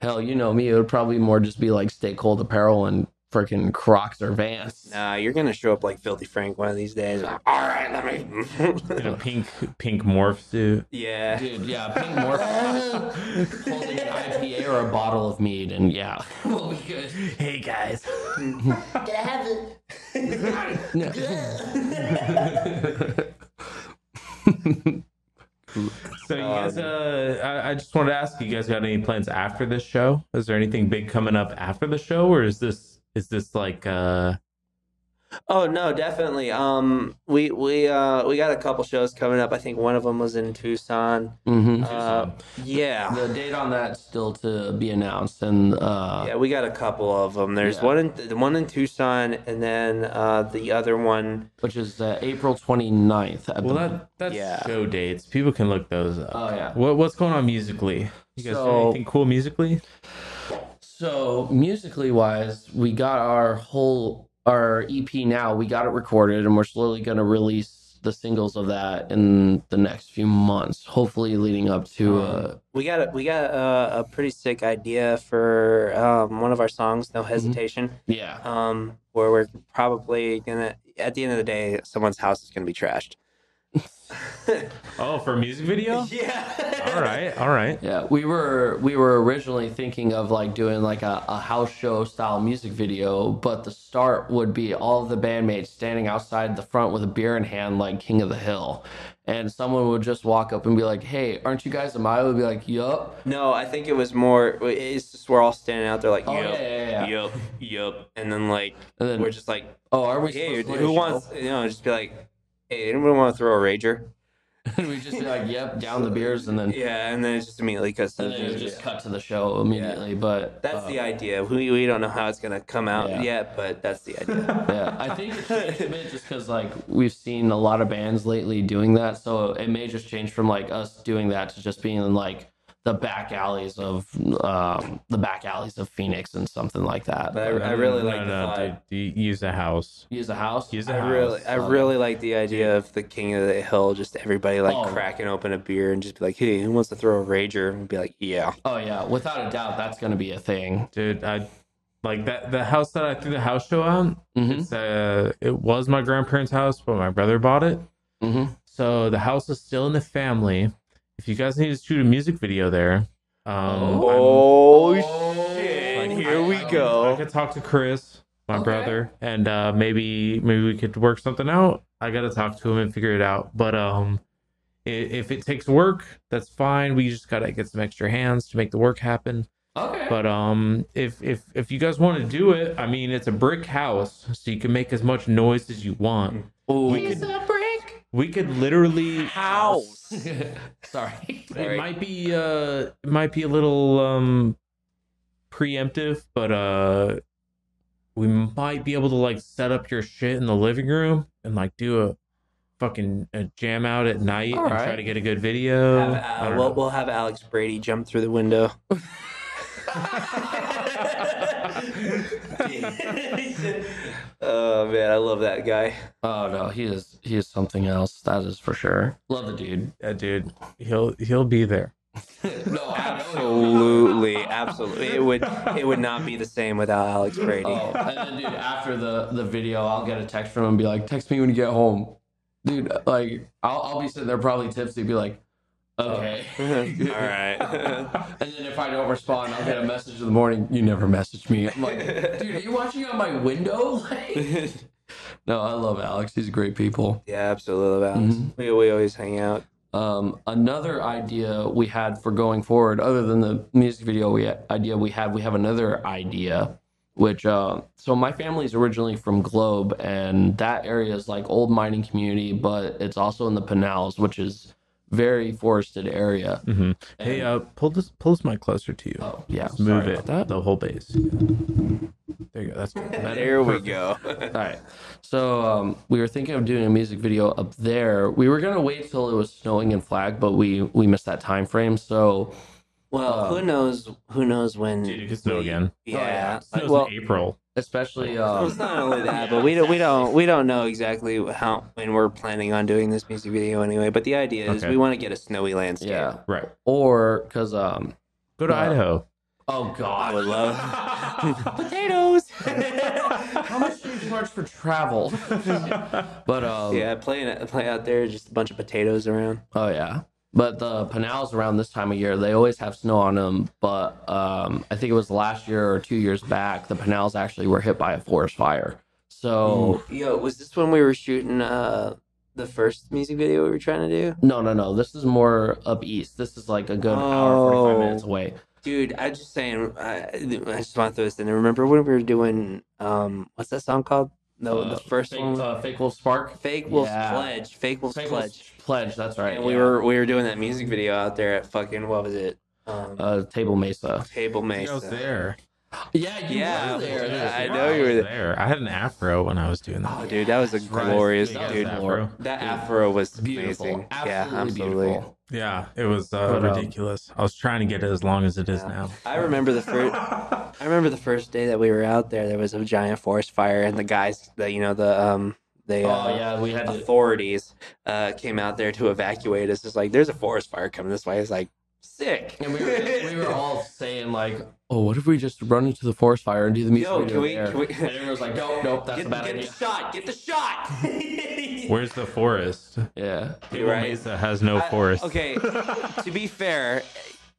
hell, you know me. It would probably more just be like stay cold apparel and freaking Crocs or Vans.
Nah, you're gonna show up like Filthy Frank one of these days. All right, let me.
In a pink pink morph suit.
yeah.
Dude, yeah, pink morph holding an IPA or a bottle of mead, and yeah, we'll be good.
Hey guys. So you guys, uh, I, I just wanted to ask you guys got any plans after this show? Is there anything big coming up after the show, or is this is this like uh
Oh no, definitely. Um, we we uh we got a couple shows coming up. I think one of them was in Tucson.
hmm
Uh, yeah.
The date on that still to be announced, and uh,
Yeah, we got a couple of them. There's
Yeah.
one in the one in Tucson, and then uh, the other one.
which is uh, April 29th. I
well
believe.
that that's
Yeah.
show dates. People can look those up.
Oh yeah.
What what's going on musically? You guys do
So-
anything cool musically?
So musically wise, we got our whole our EP now. We got it recorded, and we're slowly going to release the singles of that in the next few months. Hopefully, leading up to uh,
We got a we got a, a pretty sick idea for um, one of our songs, "No Hesitation."
yeah,
Um, where we're probably gonna at the end of the day, someone's house is gonna be trashed.
Oh, for a music video?
yeah.
all right, all right.
Yeah, we were we were originally thinking of like doing like a, a house show style music video, but the start would be all of the bandmates standing outside the front with a beer in hand, like King of the Hill, and someone would just walk up and be like, "Hey, aren't you guys Amaya?" We'd be like, "Yup."
No, I think it was more. It's just we're all standing out there like,
Oh,
yup,
yeah, yeah, yeah.
yup, yup, and then like
And then-
we're just like,
Oh, are we?
hey,
supposed to
who wants? You know, just be like, hey, anyone want to throw a rager?
and we just be like, "Yep," down the beers, and then
Yeah, and then it just immediately cuts to
and
the
then it just
video.
cut to the show immediately. But
That's
uh,
the idea. We, we don't know how it's gonna come out
Yeah.
yet, but that's the idea.
yeah, I think it's changed a bit just because like we've seen a lot of bands lately doing that, so it may just change from like us doing that to just being like the back alleys of um, the back alleys of Phoenix and something like that.
But I, I really like the
no,
thought.
dude, you use a house.
Use a house.
Use a
I
house.
really, I
uh,
really like the idea of the king of the hill. Just everybody like
Oh.
cracking open a beer and just be like, "Hey, who wants to throw a rager?" And be like, "Yeah."
Oh yeah, without a doubt, that's gonna be a thing.
dude. I like that. The house that I threw the house show on.
hmm
It's uh, it was my grandparents' house, but my brother bought it.
hmm
So the house is still in the family. If you guys need to shoot a music video there, um,
Oh,
Oh,
shit!
like,
Here
I-
we
I-
I
go.
could talk to Chris, my
Okay.
brother, and uh, maybe maybe we could work something out. I gotta talk to him and figure it out. But um, i- if it takes work, that's fine. We just gotta get some extra hands to make the work happen.
Okay.
But um, if if if you guys want to do it, I mean, it's a brick house, so you can make as much noise as you want.
Ooh.
We could we could literally
House.
Sorry.
It might be uh, it might be a little um, preemptive, but uh, we might be able to like set up your shit in the living room and like do a fucking a jam out at night
All
and
right.
try to get a good video.
Have, uh, we'll,
know.
we'll have Alex Brady jump through the window. oh man, I love that guy.
Oh no, he is he is something else. That is for sure. Love the dude.
Yeah, dude, he'll he'll be there.
no,
Absolutely, absolutely. It would it would not be the same without Alex oh, Brady.
Oh, and then dude, after the the video, I'll get a text from him and be like, "Text me when you get home." Dude, like I'll I'll be sitting there probably tipsy, be like, "Okay."
All right.
And then if I don't respond, I'll get a message in the morning. You never messaged me. I'm like, dude, are you watching out my window? Like, no, I love Alex. He's great people.
yeah, absolutely, Alex.
Mhm.
We we always hang out.
Um, another idea we had for going forward, other than the music video we idea we had, we have another idea. Which uh, so my family's originally from Globe, and that area is like old mining community, but it's also in the Pinals, which is very forested area.
hmm Hey, uh, pull this pull this mic closer to you.
oh yeah,
Just move it
that.
the whole base. There you go. That's better.
There we go.
All right. So um, we were thinking of doing a music video up there. We were gonna wait till it was snowing in Flag, but we we missed that time frame. So
Well, who knows? Who knows when?
Dude, it could snow
we-
again.
Yeah.
yeah.
Snows
well,
in April.
especially
well,
um,
it's not only that, but we don't we don't we don't know exactly how when we're planning on doing this music video anyway. But the idea is
Okay.
we want to get a snowy landscape.
yeah,
Right.
or because um,
Go to
Uh,
Idaho.
oh god,
I would love
potatoes. How much do you charge for travel? but um,
yeah playing play out there just a bunch of potatoes around.
Oh yeah. But the Pinals around this time of year, they always have snow on them. But um, I think it was last year or two years back, the Pinals actually were hit by a forest fire. So
Yo, was this when we were shooting uh the first music video we were trying to do?
no, no, no. This is more up east. This is like a good hour, forty five
Oh.
minutes away.
Dude, I just saying. I, I just want to throw this in. Remember when we were doing um, what's that song called? No,
Uh,
the first
fake,
one.
uh, fake Wolf Spark,
Fake Wolf's
yeah.
Pledge. Fake Wolf's
Fake
Pledge.
Wolf's Pledge. That's right.
And we
yeah.
were we were doing that music video out there at fucking what was it? Um,
uh, Table Mesa.
Table
I
Mesa.
was there.
Yeah, you
Yeah,
were there.
yeah,
That's
I know you were
was
there.
I had an afro when I was doing that.
Oh, dude, that was a
Right.
glorious
Big
dude.
afro.
That afro was
Beautiful.
amazing.
Absolutely,
yeah, absolutely.
beautiful.
Yeah, it was uh,
But, um,
ridiculous. I was trying to get it as long as it is
Yeah.
now.
I remember the first. I remember the first day that we were out there. There was a giant forest fire, and the guys, the you know the um they uh,
Oh yeah, we had to.
authorities uh came out there to evacuate us. It's like there's a forest fire coming this way. It's like Sick.
And we were, we were all saying like, "Oh, what if we just run into the forest fire and do the music
Yo,
video
can we-
there?"
can we-
And everyone was like, "Nope, nope, that's
get,
a bad
get
idea."
the shot. Get the shot.
Where's the forest?
Yeah,
Table
right.
Mesa has no
I-
forest.
okay. to be fair,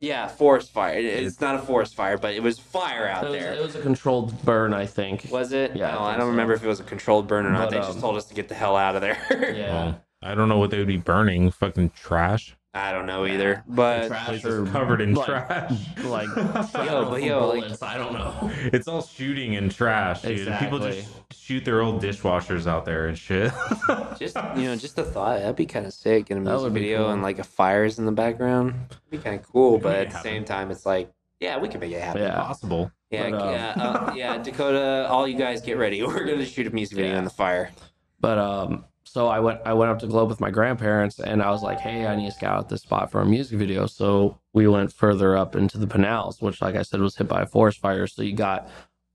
yeah, forest fire. It- It's not a forest fire, but it was fire out
it was,
there.
it was a controlled burn, I think.
Was it?
Yeah, I
No, I,
think
don't
so.
remember if it was a controlled burn or not.
But,
they just
um,
told us to get the hell out of there.
Yeah,
Well, I don't know what they would be burning. Fucking trash.
I don't know either. But
trash
Place
or
is covered in
like,
trash.
like
Yo, but yo, like-
bullets, I don't know.
It's all shooting and trash, dude. People just
Exactly.
Shoot their old dishwashers out there and shit.
just you know, just a thought that'd be kind of sick in a
That
music video
cool.
and like a fires in the background. It'd be kind of cool, but at the
happen.
same time, it's like, yeah, we can make it happen.
Yeah.
Possible.
Yeah,
But, um,
yeah, uh, yeah. Dakota, all you guys get ready. We're gonna shoot a music video
Yeah.
in the fire.
But um, so I went I went up to Globe with my grandparents, and I was like, "Hey, I need to scout out this spot for a music video." So we went further up into the Pinals, which, like I said, was hit by a forest fire. So you got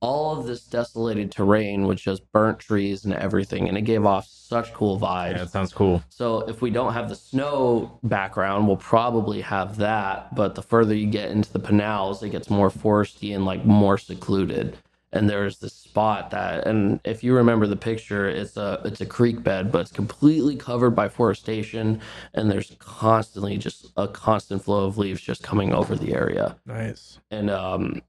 all of this desolated terrain with just burnt trees and everything, and it gave off such cool vibes.
Yeah, it sounds cool.
So if we don't have the snow background, we'll probably have that. But the further you get into the Pinals, it gets more foresty and like more secluded. And there's this spot that, and if you remember the picture, it's a it's a creek bed, but it's completely covered by forestation, and there's constantly just a constant flow of leaves just coming over the area.
Nice.
And um,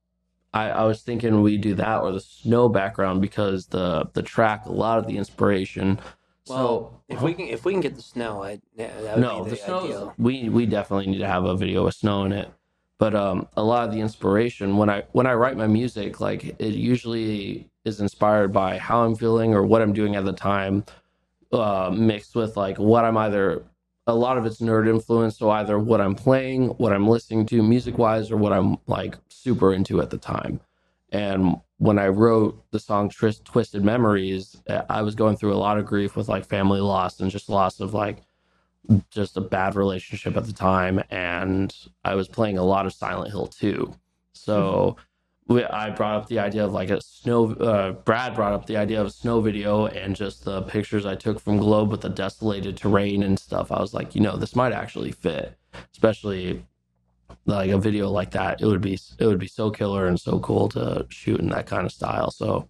I, I was thinking we do that or the snow background because the the track, a lot of the inspiration.
Well, if we can, if we can get the snow, I, yeah, that would
no,
be
the,
the,
snow. We we definitely need to have a video with snow in it. But um, a lot of the inspiration when I when I write my music, like it usually is inspired by how I'm feeling or what I'm doing at the time, uh, mixed with like what I'm either. A lot of it's nerd influence, so either what I'm playing, what I'm listening to music wise, or what I'm like super into at the time. And when I wrote the song Twisted Memories, uh, I was going through a lot of grief with like family loss and just loss of like just a bad relationship at the time. And I was playing a lot of Silent Hill 2. So we, I brought up the idea of like a snow, uh, Brad brought up the idea of a snow video and just the pictures I took from Globe with the desolated terrain and stuff. I was like, you know, this might actually fit, especially like a video like that it would be it would be so killer and so cool to shoot in that kind of style so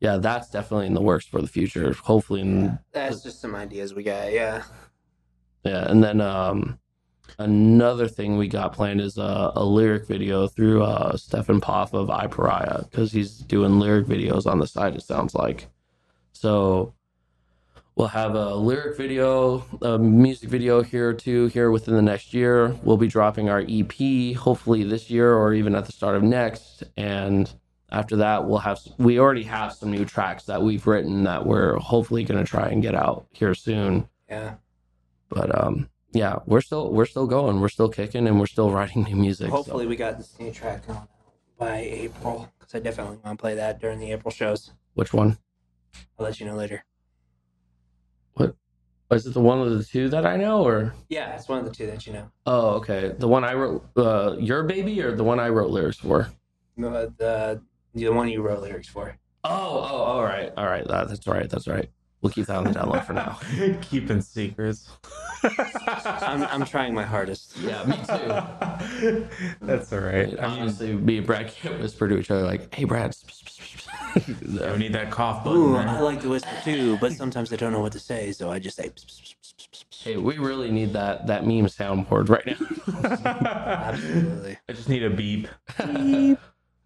yeah that's definitely in the works for the future hopefully in,
That's just some ideas we got. Yeah.
yeah and then um another thing we got planned is a, a lyric video through uh stefan poff of i pariah because he's doing lyric videos on the side it sounds like so We'll have a lyric video, a music video here or two here within the next year. We'll be dropping our EP hopefully this year or even at the start of next. And after that, we'll have we already have some new tracks that we've written that we're hopefully going to try and get out here soon.
Yeah.
But um, yeah, we're still we're still going, we're still kicking, and we're still writing new music. so-
Hopefully, we got this new track on by April because I definitely want to play that during the April shows.
which one?
I'll let you know later.
Is it the one of the two that I know, or
Yeah, it's one of the two that you know.
oh, okay, the one I wrote, uh, your baby, or the one I wrote lyrics for?
No, the the one you wrote lyrics for.
Oh, oh, all right, all right. That, that's right. That's right. We'll keep that on the down low for now.
Keeping secrets.
I'm I'm trying my hardest.
Yeah, me too.
That's all right. I mean,
Honestly, me and Brad can't whisper to each other like, "Hey, Brad."
I need that cough button.
Ooh,
right?
I like to whisper too, but sometimes I don't know what to say, so I just say.
hey, we really need that that meme soundboard right now.
Absolutely.
I just need a beep.
I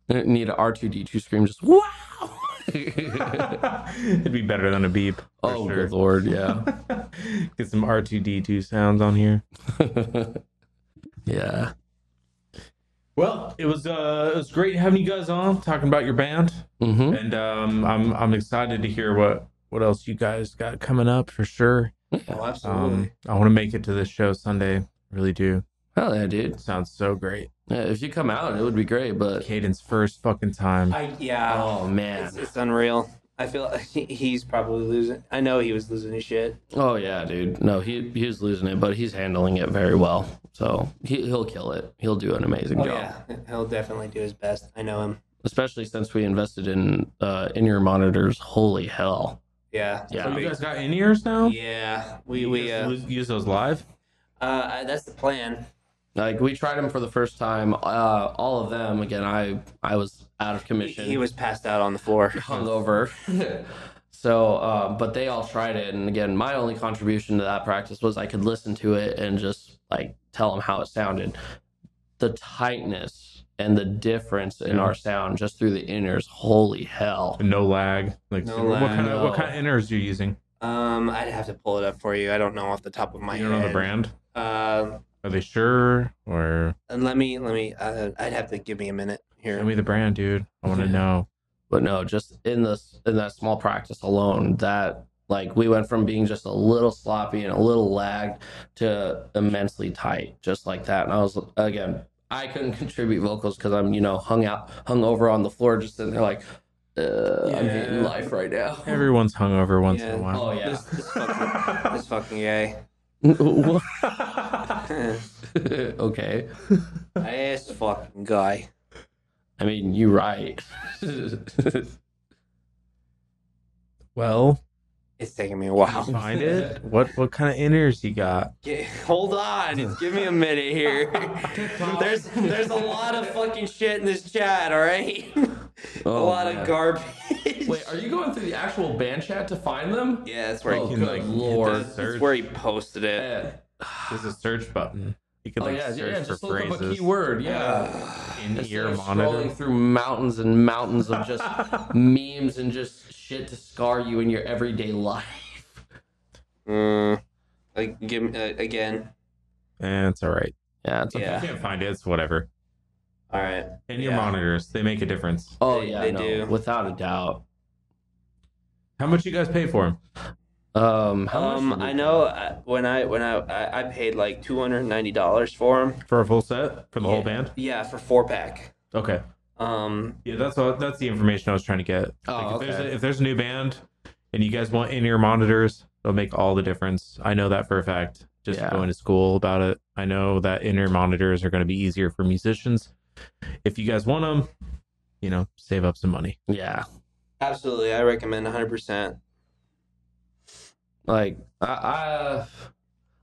need an R two D two scream. Just wow.
It'd be better than a beep.
oh,
sure.
good lord, yeah,
Get some R2D2 sounds on here.
yeah.
Well, it was uh it was great having you guys on talking about your band.
Mm-hmm.
And um I'm I'm excited to hear what what else you guys got coming up for sure.
Oh, absolutely.
Um I want to make it to this show Sunday. Really do.
Hell yeah, dude.
It sounds so great.
Yeah, if you come out, it would be great. But
Caden's first fucking time.
I yeah.
oh man,
It's, it's unreal. I feel like he- he's probably losing. I know he was losing his shit.
oh yeah, dude. No, he he was losing it, but he's handling it very well. So he he'll kill it. He'll do an amazing
Oh
job.
yeah, he'll definitely do his best. I know him.
especially since we invested in uh in ear monitors holy hell
Yeah.
Yeah.
so you guys got in ears now?
Yeah. We
You
we uh,
use- use those live?
uh that's the plan.
Like we tried them for the first time. Uh, all of them. Again, I I was out of commission.
he was passed out on the floor.
hungover. so, uh, but they all tried it, and again, my only contribution to that practice was I could listen to it and just like tell them how it sounded. The tightness and the difference in
Yeah.
our sound just through the inners. Holy hell!
No lag. Like
No
so what
lag,
kind of what kind of inners are you using?
Um, I'd have to pull it up for you. I don't know off the top of my
you
head.
don't know the brand?
Uh,
Are they sure or
and let me let me. Uh, I'd have to give me a minute here.
show me the brand, dude? I want to know.
But no, just in this in that small practice alone, that like we went from being just a little sloppy and a little lagged to immensely tight, just like that. And I was again, I couldn't contribute vocals because I'm you know hung out, hung over on the floor, just sitting there like, uh, I'm hating
Yeah.
life right now.
Everyone's hungover once in
Yeah.
a while.
Oh yeah.
This, this fucking this fucking guy.
okay.
this fucking guy.
I mean, you're right.
well,
It's taking me a while.
To find it. What what kind of inners you got?
Get- hold on, give me a minute here. there's there's a lot of fucking shit in this chat. All right, a
Oh,
lot
man.
of garbage.
Wait, are you going through the actual band chat to find them?
Yeah, that's where
Oh,
he
can, like, hit
lord.
the search.
that's where he posted it.
Yeah.
There's a search button. You could
Oh
like
yeah,
search
yeah.
for
Just look up a
phrases.
keyword. Yeah.
in
Instead
ear
of
monitor.
scrolling through mountains and mountains of just memes and just shit to scar you in your everyday life.
Mm, like give me uh, again.
Eh, it's all right.
Yeah. It's okay.
Yeah.
If you can't find it, it's whatever.
All right.
In your
Yeah.
monitors, they make a difference.
Oh yeah,
they
no,
do.
without a doubt.
How much you guys pay for them?
Um, how
Um,
did
I know uh, when I when I I, I paid like two hundred ninety dollars for them.
For a full set for the whole band?
Yeah, for four pack.
Okay.
Um,
Yeah, that's all, that's the information I was trying to get.
Oh,
Like, if, there's
okay.
a, if there's a new band and you guys want in-ear monitors, they'll make all the difference. I know that for a fact. Just
Yeah.
going to school about it. I know that in-ear monitors are going to be easier for musicians. If you guys want them, you know, save up some money.
Yeah.
absolutely, I recommend one hundred percent.
Like I, I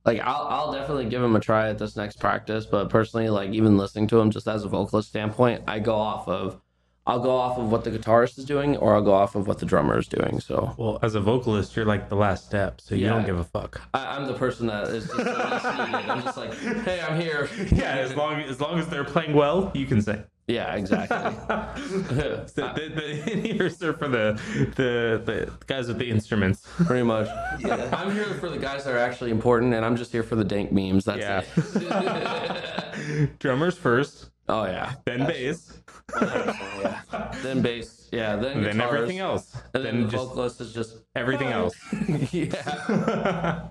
like I'll I'll definitely give him a try at this next practice. But personally, like even listening to him just as a vocalist standpoint, I go off of I'll go off of what the guitarist is doing, or I'll go off of what the drummer is doing. So
Well, as a vocalist, you're like the last step, so you
Yeah.
don't give a fuck.
I, I'm the person that is just. I'm just like, hey, I'm here.
yeah, as long as long as they're playing well, you can say.
Yeah, exactly.
the, the, the in-ears are for the, the the guys with the instruments.
Pretty much. Yeah. I'm here for the guys that are actually important, and I'm just here for the dank memes. That's
Yeah.
it.
Drummers first,
oh yeah.
then bass,
yeah.
Then bass. Yeah. Then
and then everything else.
And then
Then
the
just
vocalist is just
everything else.
yeah.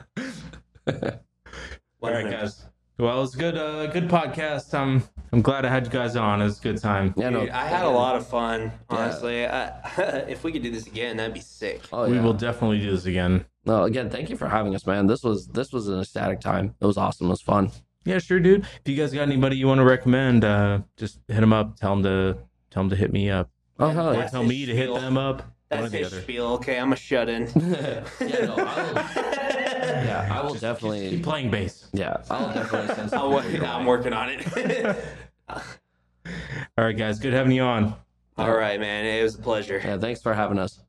All right, guys. Well, it was good, uh, good podcast. Um, I'm glad I had you guys on. It was a good time.
Yeah, no,
I had a lot of fun. Honestly, I, if we could do this again, that'd be sick.
Oh, yeah.
we will definitely do this again.
No, again, thank you for having us, man. This was this was an ecstatic time. It was awesome. It was fun.
Yeah, sure, dude. If you guys got anybody you want to recommend, uh, just hit them up. Tell them to tell them to hit me up.
Oh hell yeah.
That's
tell
his
me to hit them up. One
That's
the
his
other.
spiel. Okay, I'm a shut in.
yeah, no, I will, yeah, I will
Keep
definitely.
playing bass.
Yeah, I'll definitely send some.
I'm, wo- I'm working on it.
All right, guys. Good having you on.
All right, man. It was a pleasure.
Yeah, thanks for having us.